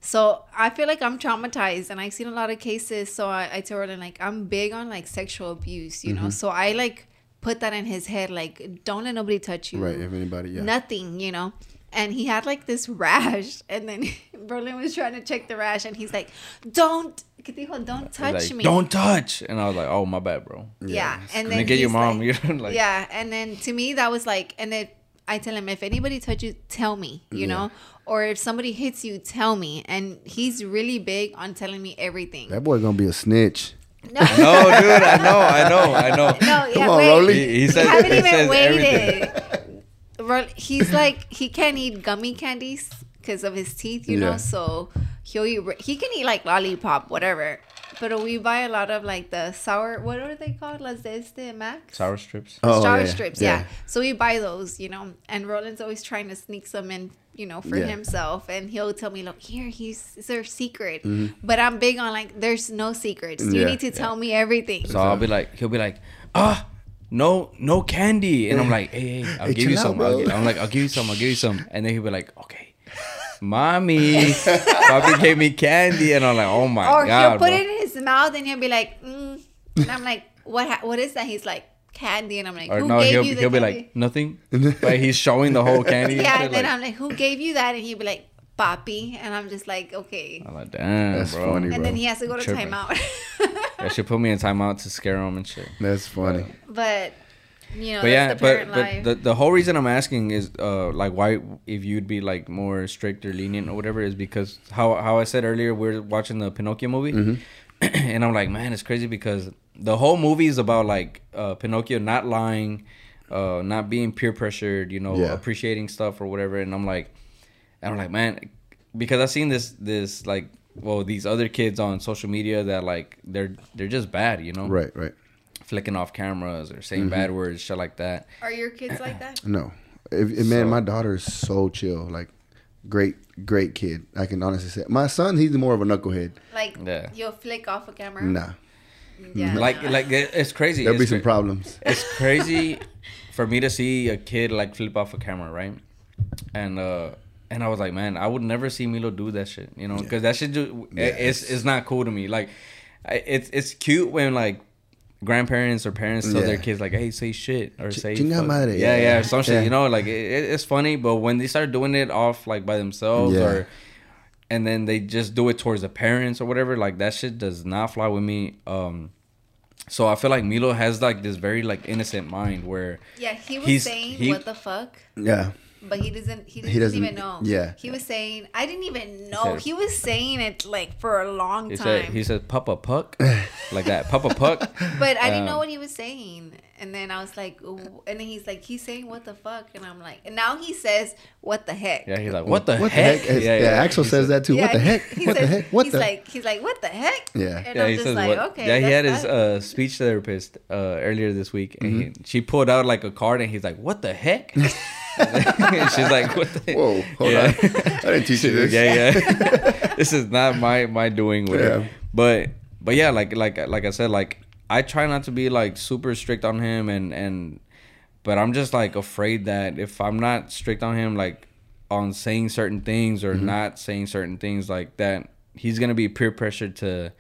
A: So I feel like I'm traumatized, and I've seen a lot of cases. So I, I tell Roland like I'm big on like sexual abuse, you know.
C: Mm-hmm.
A: So I like put that in his head, like don't let nobody touch you,
C: Right. If anybody, yeah.
A: nothing, you know. And he had like this rash, and then <laughs> Berlin was trying to check the rash, and he's like, "Don't, ¿qué dijo? Don't touch
B: like,
A: me."
B: Don't touch. And I was like, "Oh my bad, bro."
A: Yeah, and
B: Let me
A: then
B: get your mom.
A: like- <laughs>
B: You're like,
A: yeah, and then to me that was like, and then I tell him if anybody touch you, tell me, you
C: Yeah.
A: know, or if somebody hits you, tell me. And he's really big on telling me everything.
C: That boy gonna be a snitch. <laughs>
A: No,
B: No, dude, I know, I know, I know.
A: no,
C: Come
A: yeah,
C: on,
A: wait.
C: Rolly.
B: He, he
A: You
B: says,
A: haven't
B: he
A: even
B: says
A: waited.
B: everything.
A: He's like he can't eat gummy candies because of his teeth, you know. So he'll eat. He can eat like lollipop, whatever. But we buy a lot of like the sour. What are they called? Las de este Max.
B: Sour strips.
C: Oh,
A: sour
C: yeah,
A: strips, yeah. So we buy those, you know. And Roland's always trying to sneak some in, you know, for
C: Yeah.
A: himself. And he'll tell me, look, here, he's it's their secret.
C: Mm-hmm.
A: But I'm big on like, there's no secrets. You
C: Yeah.
A: need to tell me everything.
B: So I'll be like, he'll be like, ah, no, no candy, and I'm like, hey, hey I'll <laughs>
C: Hey,
B: give you
C: chill out,
B: some. I'll I'm like, I'll give you some. I'll give you some, and then he'll be like, okay, mommy, Papi gave me candy, and I'm like, oh my
A: or
B: god,
A: he'll put
B: bro.
A: it in his mouth and he'll be like, mm. and I'm like, what? Ha- what is that? He's like, candy, and I'm like,
B: or
A: who
B: no,
A: gave
B: he'll
A: you the
B: he'll be like nothing, but he's showing the whole candy.
A: yeah,
B: shit,
A: and then
B: like-
A: I'm like, who gave you that? And he'll be like, papi, and I'm just like, okay.
B: I'm like, damn,
C: That's
B: bro.
C: funny,
A: And
C: bro.
A: then he has to go to
B: Tripping.
A: timeout.
B: That should put me in timeout to scare him and shit.
C: That's funny.
A: but you know,
B: but yeah,
A: the
B: but,
A: parent
B: but the, the whole reason I'm asking is uh like why if you'd be like more strict or lenient or whatever is because how how I said earlier we're watching the Pinocchio movie
C: Mm-hmm. <clears throat>
B: and I'm like man it's crazy because the whole movie is about like uh Pinocchio not lying, uh not being peer pressured, you know,
C: Yeah.
B: appreciating stuff or whatever and I'm like and I'm like man because I've seen this this like well these other kids on social media that like they're they're just bad, you know,
C: Right, right.
B: Flicking off cameras or saying
C: Mm-hmm.
B: bad words, shit like that.
A: Are your kids like that?
C: No, if, if- man,
B: So-
C: my daughter is so chill. Like, great, great kid. I can honestly say. My son, he's more of a knucklehead.
A: Like
B: Yeah.
A: you'll flick off a camera?
C: Nah,
A: Yeah.
B: Like, like it- it's crazy.
C: there'll be
B: It's,
C: some
B: cra-
C: problems.
B: it's crazy <laughs> for me to see a kid like flip off a camera, right? And uh, and I was like, man, I would never see Milo do that shit, you know, because that shit, ju- it- it's
C: Yes.
B: it's not cool to me. Like, it's it's cute when like grandparents or parents tell their kids like, "Hey, say shit" or say
C: chinga
B: fuck.
C: madre,
B: Yeah,
C: yeah.
B: yeah, or some shit.
C: Yeah.
B: You know, like it, it- it's funny, but when they start doing it off like by themselves
C: Yeah.
B: or and then they just do it towards the parents or whatever, like that shit does not fly with me. Um, so I feel like Milo has like this very like innocent mind where
A: Yeah, he was saying
B: he-
A: what the fuck,
C: Yeah.
A: But he doesn't. He,
C: He
A: doesn't,
C: doesn't-
A: even know.
C: yeah.
A: he was saying. I didn't even know.
B: said-
A: He was saying it like for a long
B: he
A: time.
B: said he said Papa Puck <laughs> like that Papa Puck.
A: But I didn't know
B: Um,
A: what he was saying. And then I was like, Ooh. and then he's like, he's saying what the fuck, and I'm like, and now he says what the heck.
B: Yeah, he's like, what the
C: What
B: heck?
C: the heck? Yeah, Axel
B: He
C: says
B: said-
C: that too. what the heck?
A: He
C: What the heck? What
A: he's
C: the?
A: like, he's like, what the heck?
C: Yeah.
A: And
B: Yeah,
A: I'm
B: he
A: just
B: says
A: like,
B: what?
A: okay.
B: yeah, he had his uh, speech therapist uh, earlier this week, and
C: Mm-hmm.
B: he, she pulled out like a card, and he's like, "What the heck?" <laughs> <laughs> She's like, "What the?"
C: Whoa, hold <laughs>
B: Yeah.
C: on. I didn't teach you this.
B: yeah, yeah. <laughs> this is not my my doing with
C: Yeah.
B: it. But but yeah, like like like I said, like I try not to be like super strict on him, and and but I'm just like afraid that if I'm not strict on him, like on saying certain things or
C: Mm-hmm.
B: not saying certain things, like that, he's gonna be peer pressured to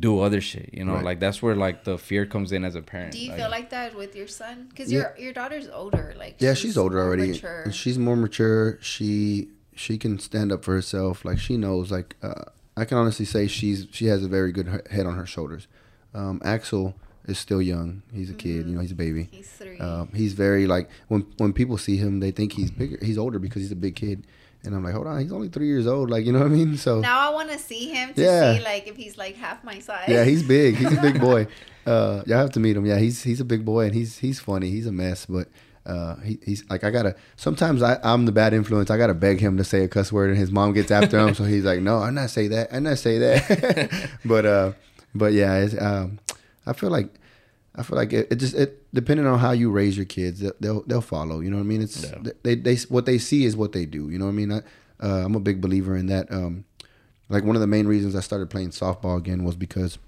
B: do other shit. You know,
C: Right.
B: like that's where like the fear comes in as a parent.
A: Do you
B: like,
A: feel like that with your son? Because
C: Yeah.
A: your your daughter's older. Like
C: Yeah, she's, older already.
A: Mature.
C: And She's more mature. She she can stand up for herself. Like she knows. Like uh, I can honestly say she's she has a very good head on her shoulders. Um, Axel is still young. He's a kid. You know, he's a baby.
A: He's three.
C: Um, he's very like when when people see him, they think he's bigger. He's older because he's a big kid. And I'm like, hold on, he's only three years old. Like you know what I mean? So
A: now I want to see him to
C: Yeah.
A: see like if he's like half my size.
C: yeah, he's big. He's a big boy. <laughs> Uh, y'all have to meet him. Yeah, he's he's a big boy and he's he's funny. He's a mess, but uh, he, he's like I gotta. Sometimes I I'm the bad influence. I gotta beg him to say a cuss word, and his mom gets after him. So he's like, no, I'm not say that. I'm not say that. <laughs> but uh, but yeah, it's, um, I feel like. I feel like it, it just it depending on how you raise your kids, they'll they'll, they'll follow. You know what I mean? It's
B: Yeah.
C: they they what they see is what they do. You know what I mean? I, uh, I'm a big believer in that. Um, like one of the main reasons I started playing softball again was because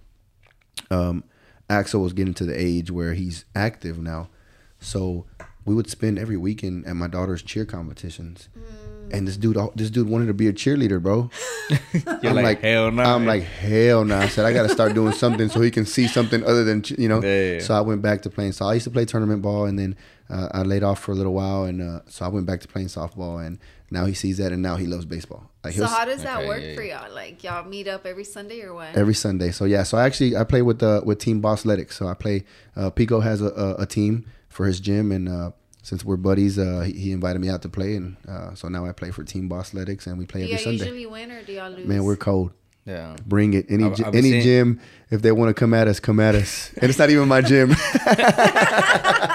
C: um, Axel was getting to the age where he's active now. So we would spend every weekend at my daughter's cheer competitions. And this dude, this dude wanted to be a cheerleader, bro. <laughs>
B: You're like, hell no.
C: I'm
B: man."
C: like, hell no. I said, I got to start doing something so he can see something other than, you know.
B: Yeah, yeah, yeah.
C: So I went back to playing. So I used to play tournament ball, and then uh, I laid off for a little while, and uh, so I went back to playing softball, and now he sees that, and now he loves baseball. Like
A: So how does that
B: Okay,
A: work
B: yeah,
A: for y'all? Like y'all meet up every Sunday or what?
C: every Sunday. So yeah, so I actually I play with uh, with Team Boss Athletics. So I play. Uh, Pico has a, a, a team for his gym, and uh, since we're buddies, uh, he, invited me out to play, and uh, so now I play for Team Boss Athletics, and we play
A: do
C: every Sunday.
A: usually win or do y'all lose?
C: Man, we're cold.
B: Yeah.
C: Bring it. Any
B: I've- I've
C: any
B: seen-
C: gym, if they want to come at us, come at us. <laughs> And it's not even my gym. <laughs>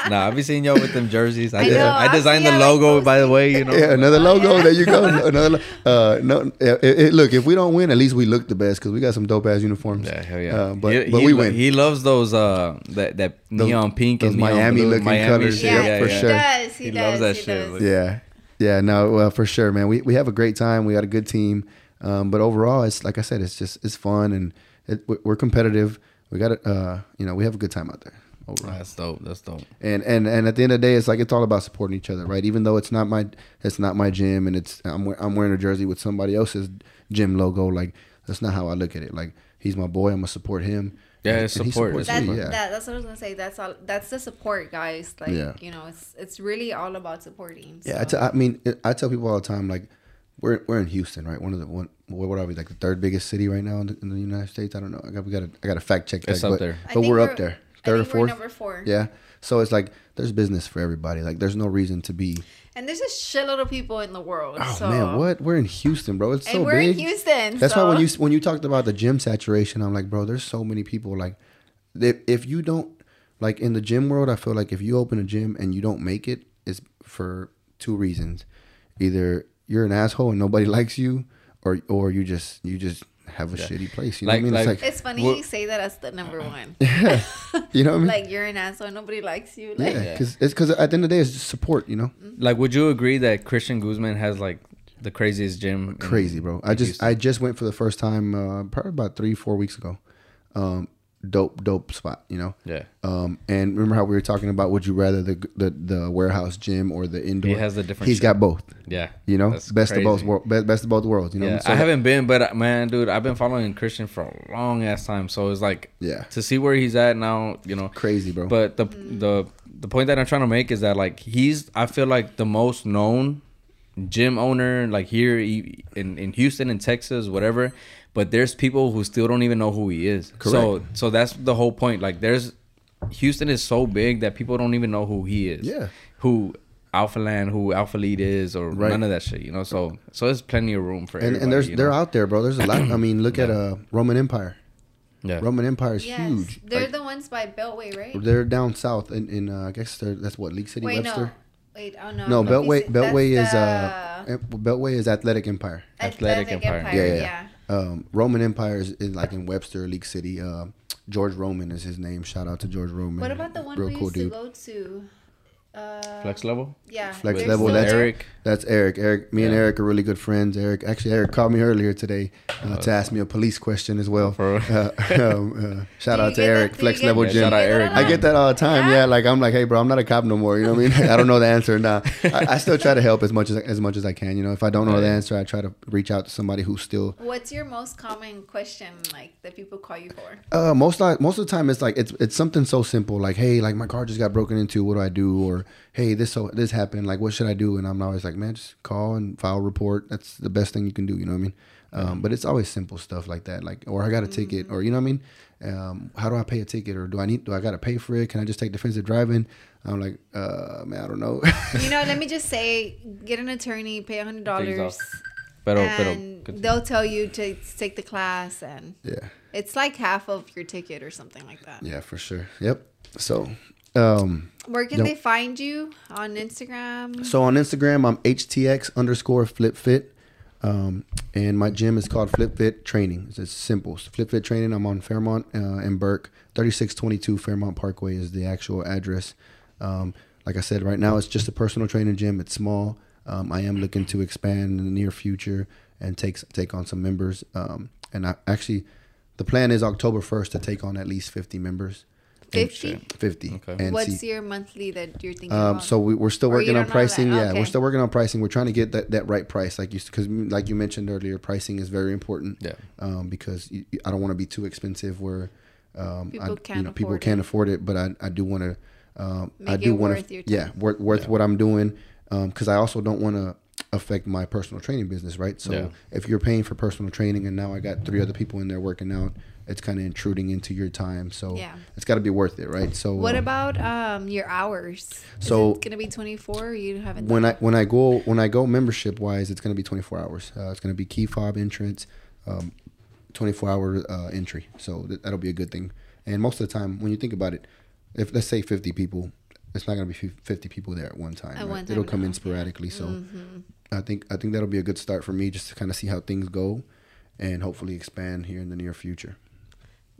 B: Nah, I've been seeing y'all with them jerseys. I,
A: I know,
B: I designed
A: seen
B: the
A: y'all, like,
B: logo, by the way. You know.
C: yeah, another
A: Oh,
C: logo.
A: yeah.
C: There you go. <laughs> Another. Uh, no. It, it- look, if we don't win, at least we look the best because we got some dope ass uniforms.
B: Yeah, hell yeah.
C: Uh, but
B: he,
C: but
B: he
C: we win.
B: He loves those uh that that
C: Those-
B: neon pink
C: those
B: and neon
C: Miami
B: blue,
C: looking
B: Miami
C: colors.
B: shit.
A: Yeah,
C: Yeah, for
A: he
C: sure.
A: does. He,
B: He
A: does.
B: loves that
A: he
B: shit,
A: does.
C: Yeah, yeah, no, uh, for sure, man. We we have a great time. We got a good team, um, but overall, it's like I said, it's just it's fun and it, we- we're competitive. We got it. Uh, you know, we have a good time out there. Overall.
B: That's dope. That's dope.
C: And and and at the end of the day, it's like it's all about supporting each other, right? Even though it's not my it's not my gym, and it's I'm I'm wearing a jersey with somebody else's gym logo. Like that's not how I look at it. Like he's my boy, I'm gonna support him.
B: Yeah,
C: and,
B: it's
C: and
B: support,
C: supports
A: That,
C: me, yeah.
A: that, that's what I was gonna say. That's all. That's the support, guys. Like
C: Yeah.
A: you know, it's it's really all about supporting.
C: Yeah, I,
A: so.
C: t- I mean, I tell people all the time, like, we're we're in Houston, right? One of the one, what what are we like the third biggest city right now in the, in the United States? I don't know. I got we got to I got to fact check that.
B: It's up
C: but,
B: there.
A: I
C: but
A: think
C: we're, up there,
A: I
C: third or
A: think we're
C: fourth.
A: number four.
C: Yeah. So it's like there's business for everybody. Like there's no reason to be.
A: And there's a shitload of people in the world.
C: Oh
A: so.
C: man, what? We're in Houston, bro. It's
A: And
C: so
A: we're
C: big.
A: in Houston.
C: That's
A: so.
C: why when you when you talked about the gym saturation, I'm like, bro, there's so many people. Like, if if you don't like in the gym world, I feel like if you open a gym and you don't make it, it's for two reasons: either you're an asshole and nobody likes you, or or you just you just have a shitty place. You know
B: Like-
C: what I mean?
B: like-
C: it's like
A: It's funny
B: Well-
A: you say that as the number <laughs> one. Yeah.
C: you know what I mean?
A: like you're an asshole, and nobody likes you. Like,
C: yeah, because it's because at the end of the day, it's just support. You know,
B: Like, would you agree that Christian Guzman has like the craziest gym? in-
C: crazy, bro. I just
B: Houston?
C: I just went for the first time uh, probably about three four weeks ago. Um, dope, dope spot. You know.
B: Yeah.
C: Um, and remember how we were talking about would you rather the the, the warehouse gym or the indoor?
B: He has the different
C: He's
B: shit.
C: got both.
B: Yeah.
C: You know,
B: That's
C: best of both
B: crazy.
C: worlds. Best, best of both worlds. You know.
B: Yeah,
C: So
B: I haven't been, but uh, man, dude, I've been following Christian for a long ass time. So it's like,
C: Yeah.
B: to see where he's at now, you know,
C: Crazy, bro.
B: But the the the point that I'm trying to make is that like he's, I feel like the most known gym owner like here in in Houston in Texas, whatever. But there's people who still don't even know who he is. Correct. So so that's the whole point. Like there's Houston is so big that people don't even know who he is.
C: Yeah.
B: Who Alphaland, who Alphalete is, or
C: Right.
B: none of that shit, you know. So so there's plenty of room for
C: and and there's
B: you
C: they're
B: know?
C: out there, bro. There's a lot. I mean, look at uh Roman Empire.
B: Yeah.
C: Roman Empire is
A: Yes,
C: huge.
A: they're
C: Like,
A: the ones by Beltway, right?
C: they're down south in, in uh, I guess they're, that's what League City,
A: Wait,
C: Webster.
A: no. Wait, oh no.
C: No,
A: I'm
C: Beltway. Beltway is uh, Beltway is Athletic Empire.
A: the
B: Athletic Empire.
C: Yeah, yeah.
A: yeah.
C: Um, Roman Empire is, is like in Webster, League City. Uh, George Roman is his name. Shout out to George Roman.
A: What about the one
C: Real
A: we
C: cool
A: used
C: dude.
A: to go to? Uh,
B: Flex level.
A: Yeah.
C: Flex level, that's
A: there?
B: Eric.
C: That's Eric. Eric, me and Eric are really good friends. Eric, actually, Eric called me earlier today uh, to ask me a police question as well.
B: For?
C: Uh, <laughs> um, uh, shout out to Eric,
A: that-
C: Flex Level
B: Yeah,
C: Gym.
B: shout out Eric,
C: I get that all the time.
A: Yeah?
C: Yeah, like I'm like, hey, bro, I'm not a cop no more. You know what I mean? <laughs> I don't know the answer. Nah, I, I still try to help as much as as much as I can. You know, if I don't know the answer, I try to reach out to somebody who's still.
A: What's your most common question, like that people call you for?
C: Uh, most like most of the time, it's like it's it's something so simple, like hey, like my car just got broken into. What do I do? Or hey, this so this happened. Like what should I do? And I'm always like, man, just call and file a report. That's the best thing you can do. You know what I mean? Um, but it's always simple stuff like that. Like, or I got a ticket, or you know what I mean? Um, how do I pay a ticket? Or do I need? Do I got to pay for it? Can I just take defensive driving? I'm like, uh, man, I don't know.
A: You know, let me <laughs> just say, get an attorney, pay a hundred dollars,
B: Pero,
A: and
B: pero,
A: they'll tell you to take the class, and
C: yeah,
A: it's like half of your ticket or something like that.
C: yeah, for sure. Yep. So, um,
A: Where can they find you on Instagram?
C: So on Instagram, I'm HTX underscore Flip Fit. Um, and my gym is called Flip Fit Training. It's just simple. It's Flip Fit Training. I'm on Fairmont uh, and Burke. 3622 Fairmont Parkway is the actual address. Um, like I said, right now it's just a personal training gym. It's small. Um, I am looking to expand in the near future and take take on some members. Um, and I actually, the plan is October 1st to take on at least 50 members.
A: Fifty.
C: 50.
B: Okay.
C: And
A: What's
C: see-
A: your monthly that you're thinking
C: um,
A: about?
C: so we, we're still
A: Or
C: working on
A: don't
C: pricing. Yeah,
A: Okay.
C: we're still working on pricing. We're trying to get that, that right price, like you, because like you mentioned earlier, pricing is very important.
B: Yeah.
C: Um, because you, I don't want to be too expensive where, um,
A: People
C: I,
A: can't
C: you know, people
A: afford
C: can't
A: it.
C: afford it. But I, I do want to, um, I do want to, yeah,
A: time.
C: worth, worth what I'm doing. Um, because I also don't want to affect my personal training business, right? So
B: Yeah.
C: if you're paying for personal training and now I got three other people in there working out, it's kind of intruding into your time. So
A: Yeah.
C: it's got to be worth it, right? So
A: what
C: um,
A: about um your hours?
C: So-
A: it's gonna be 24 or you haven't
C: when I when I go when I go membership wise, it's going to be 24 hours. Uh, it's going to be key fob entrance, um, 24 hour uh, entry. So th- that'll be a good thing. And most of the time, when you think about it, if let's say 50 people, it's not going to be 50 people there at one time.
A: At
C: right?
A: one
C: It'll come in sporadically. So
A: Mm-hmm.
C: I think I think that'll be a good start for me, just to kind of see how things go, and hopefully expand here in the near future.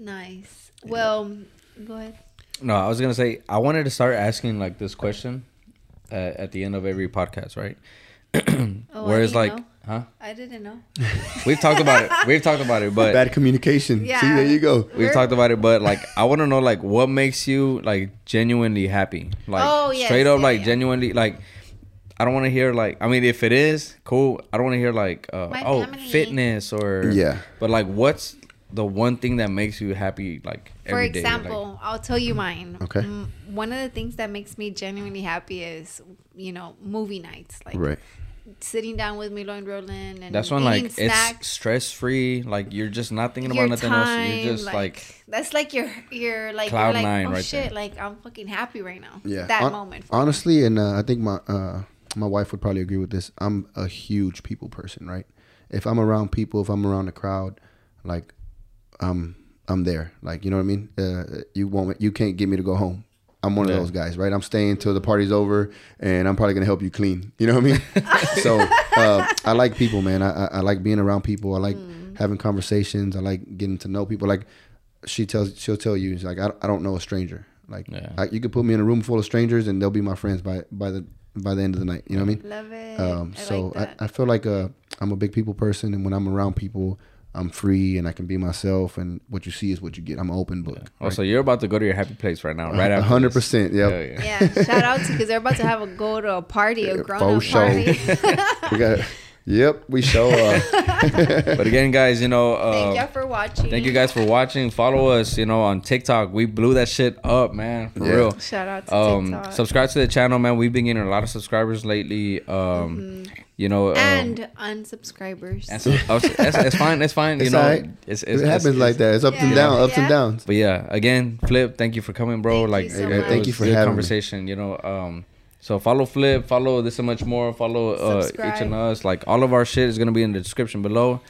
A: Nice. Well, go ahead.
B: no, I was gonna say I wanted to start asking like this question uh, at the end of every podcast, right? <clears throat>
A: Oh,
B: Where
A: I
B: it's
A: didn't
B: like,
A: know.
B: huh?
A: I didn't know. <laughs>
B: We've talked about it. We've talked about it, but
C: Bad communication.
A: Yeah.
C: See, there you go.
B: we've
A: We're-
B: talked about it. But like, I want to know like what makes you like genuinely happy, like
A: Oh, yes,
B: straight up,
A: yeah,
B: like
A: yeah.
B: genuinely, like. I don't want to hear like I mean if it is cool I don't want to hear like uh, oh
A: family.
B: fitness or
C: Yeah.
B: but like what's the one thing that makes you happy like
A: For
B: every day? Like,
A: example, I'll tell you mine.
C: Okay.
A: One of the things that makes me genuinely happy is, you know, movie nights. Like
C: Right.
A: sitting down with Milo and Roland and
B: that's when like
A: snacks.
B: it's stress free like you're just not thinking
A: your
B: about nothing
A: time,
B: else you're just like,
A: that's like your your like
B: Cloud
A: you're like,
B: nine
A: oh
B: right
A: shit
B: there.
A: like I'm fucking happy right now
C: Yeah.
A: that
C: Hon-
A: moment for
C: honestly, and uh, I think my uh, my wife would probably agree with this. I'm a huge people person, right? If I'm around people, if I'm around a crowd, like I'm I'm there. Like you know what I mean? Uh, you won't you can't get me to go home. I'm one
B: Yeah.
C: of those guys, right? I'm staying till the party's over, and I'm probably gonna help you clean. You know what I mean? <laughs> so uh, I like people, man. I, I, I like being around people. I like having conversations. I like getting to know people. Like she tells, she'll tell you, she's like, I, I don't know a stranger. Like
B: Yeah.
C: I, you could put me in a room full of strangers, and they'll be my friends by by the by the end of the night. You know what I mean?
A: love it
C: Um,
A: I
C: so
A: like.
C: I, I feel like uh, I'm a big people person, and when I'm around people, I'm free and I can be myself, and what you see is what you get. I'm an open book.
B: Oh, so you're about to go to your happy place right now, right after.
C: hundred percent. Yep.
B: Yeah.
A: Yeah, shout out to because they're about to have a go to a party, a grown up
C: sure.
A: party. <laughs>
C: We got. <laughs> Yep. We show up. <laughs>
B: But again, guys, you know, uh,
A: Thank y'all for watching.
B: Thank you guys for watching. Follow us, you know, on TikTok. We blew that shit up, man. For
C: Yeah.
B: real.
A: Shout out to
B: Um,
A: TikTok.
B: subscribe to the channel, man. We've been getting a lot of subscribers lately. Um, you know, um,
A: and unsubscribers.
B: and so- <laughs> it's, it's, it's fine. It's fine. You
C: It's
B: know,
C: alright.
B: it's,
C: It happens
B: it's-
C: like that. It's ups and
A: Yeah.
C: downs. Ups and downs.
B: But yeah, again, Flip, thank you for coming, bro.
A: Thank you
B: like,
A: so
B: it-
A: much.
B: it
C: Thank you for
B: good
C: having me.
B: conversation. You know, um, so follow Flip, follow this and much more. Follow uh, each and us. Like all of our shit is gonna be in the description below.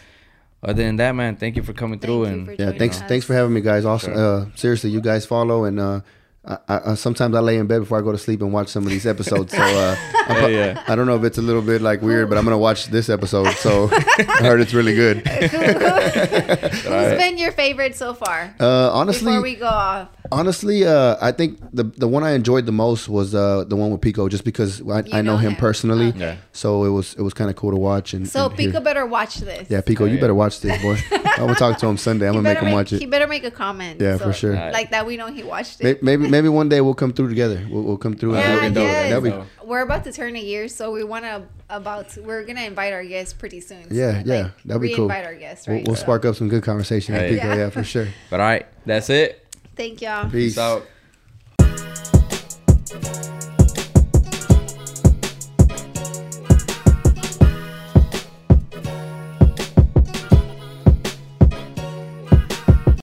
B: Other than that, man, thank you for coming through
A: Thank you
B: and
A: for
C: Yeah.
A: joining
C: Thanks.
A: us.
C: Thanks for having me, guys. Also,
B: Sure.
C: uh, seriously, you guys follow and. uh I, I, sometimes I lay in bed before I go to sleep and watch some of these episodes. So uh, <laughs> I'm pro-
B: Yeah, yeah.
C: I don't know if it's a little bit like weird, but I'm gonna watch this episode. So <laughs> I heard it's really good. <laughs>
A: Who's been your favorite so far?
C: Uh, honestly,
A: Before we go off,
C: honestly, uh, I think the the one I enjoyed the most was uh, the one with Pico, just because I, I know,
A: know
C: him
A: him.
C: personally.
A: Okay.
B: Yeah.
C: So it was it was kind of cool to watch. And
A: so
C: and hear-
A: Pico better watch this.
C: yeah, Pico,
B: Oh,
C: you better watch this, boy. I'm gonna talk to him Sunday. I'm
A: He
C: gonna make
A: better
C: him watch it.
A: He better make a comment.
C: Yeah,
A: so-
C: for sure.
B: Alright.
A: Like that, we know he watched it.
C: Maybe maybe one day we'll come through together. We'll, we'll come through.
A: Yeah,
C: and
B: that'd be dope.
A: yes.
C: That'd be.
A: We're about to turn a year, so we want to about to, we're gonna invite our guests pretty soon. So,
C: Yeah, yeah,
A: like,
C: that'd be cool.
A: Invite our guests,
C: We'll, we'll
A: So,
C: spark up some good conversation with
B: Hey.
C: Pico.
A: Yeah.
C: Yeah, for sure.
B: But all right, that's it.
A: Thank y'all.
C: Peace.
B: Peace out.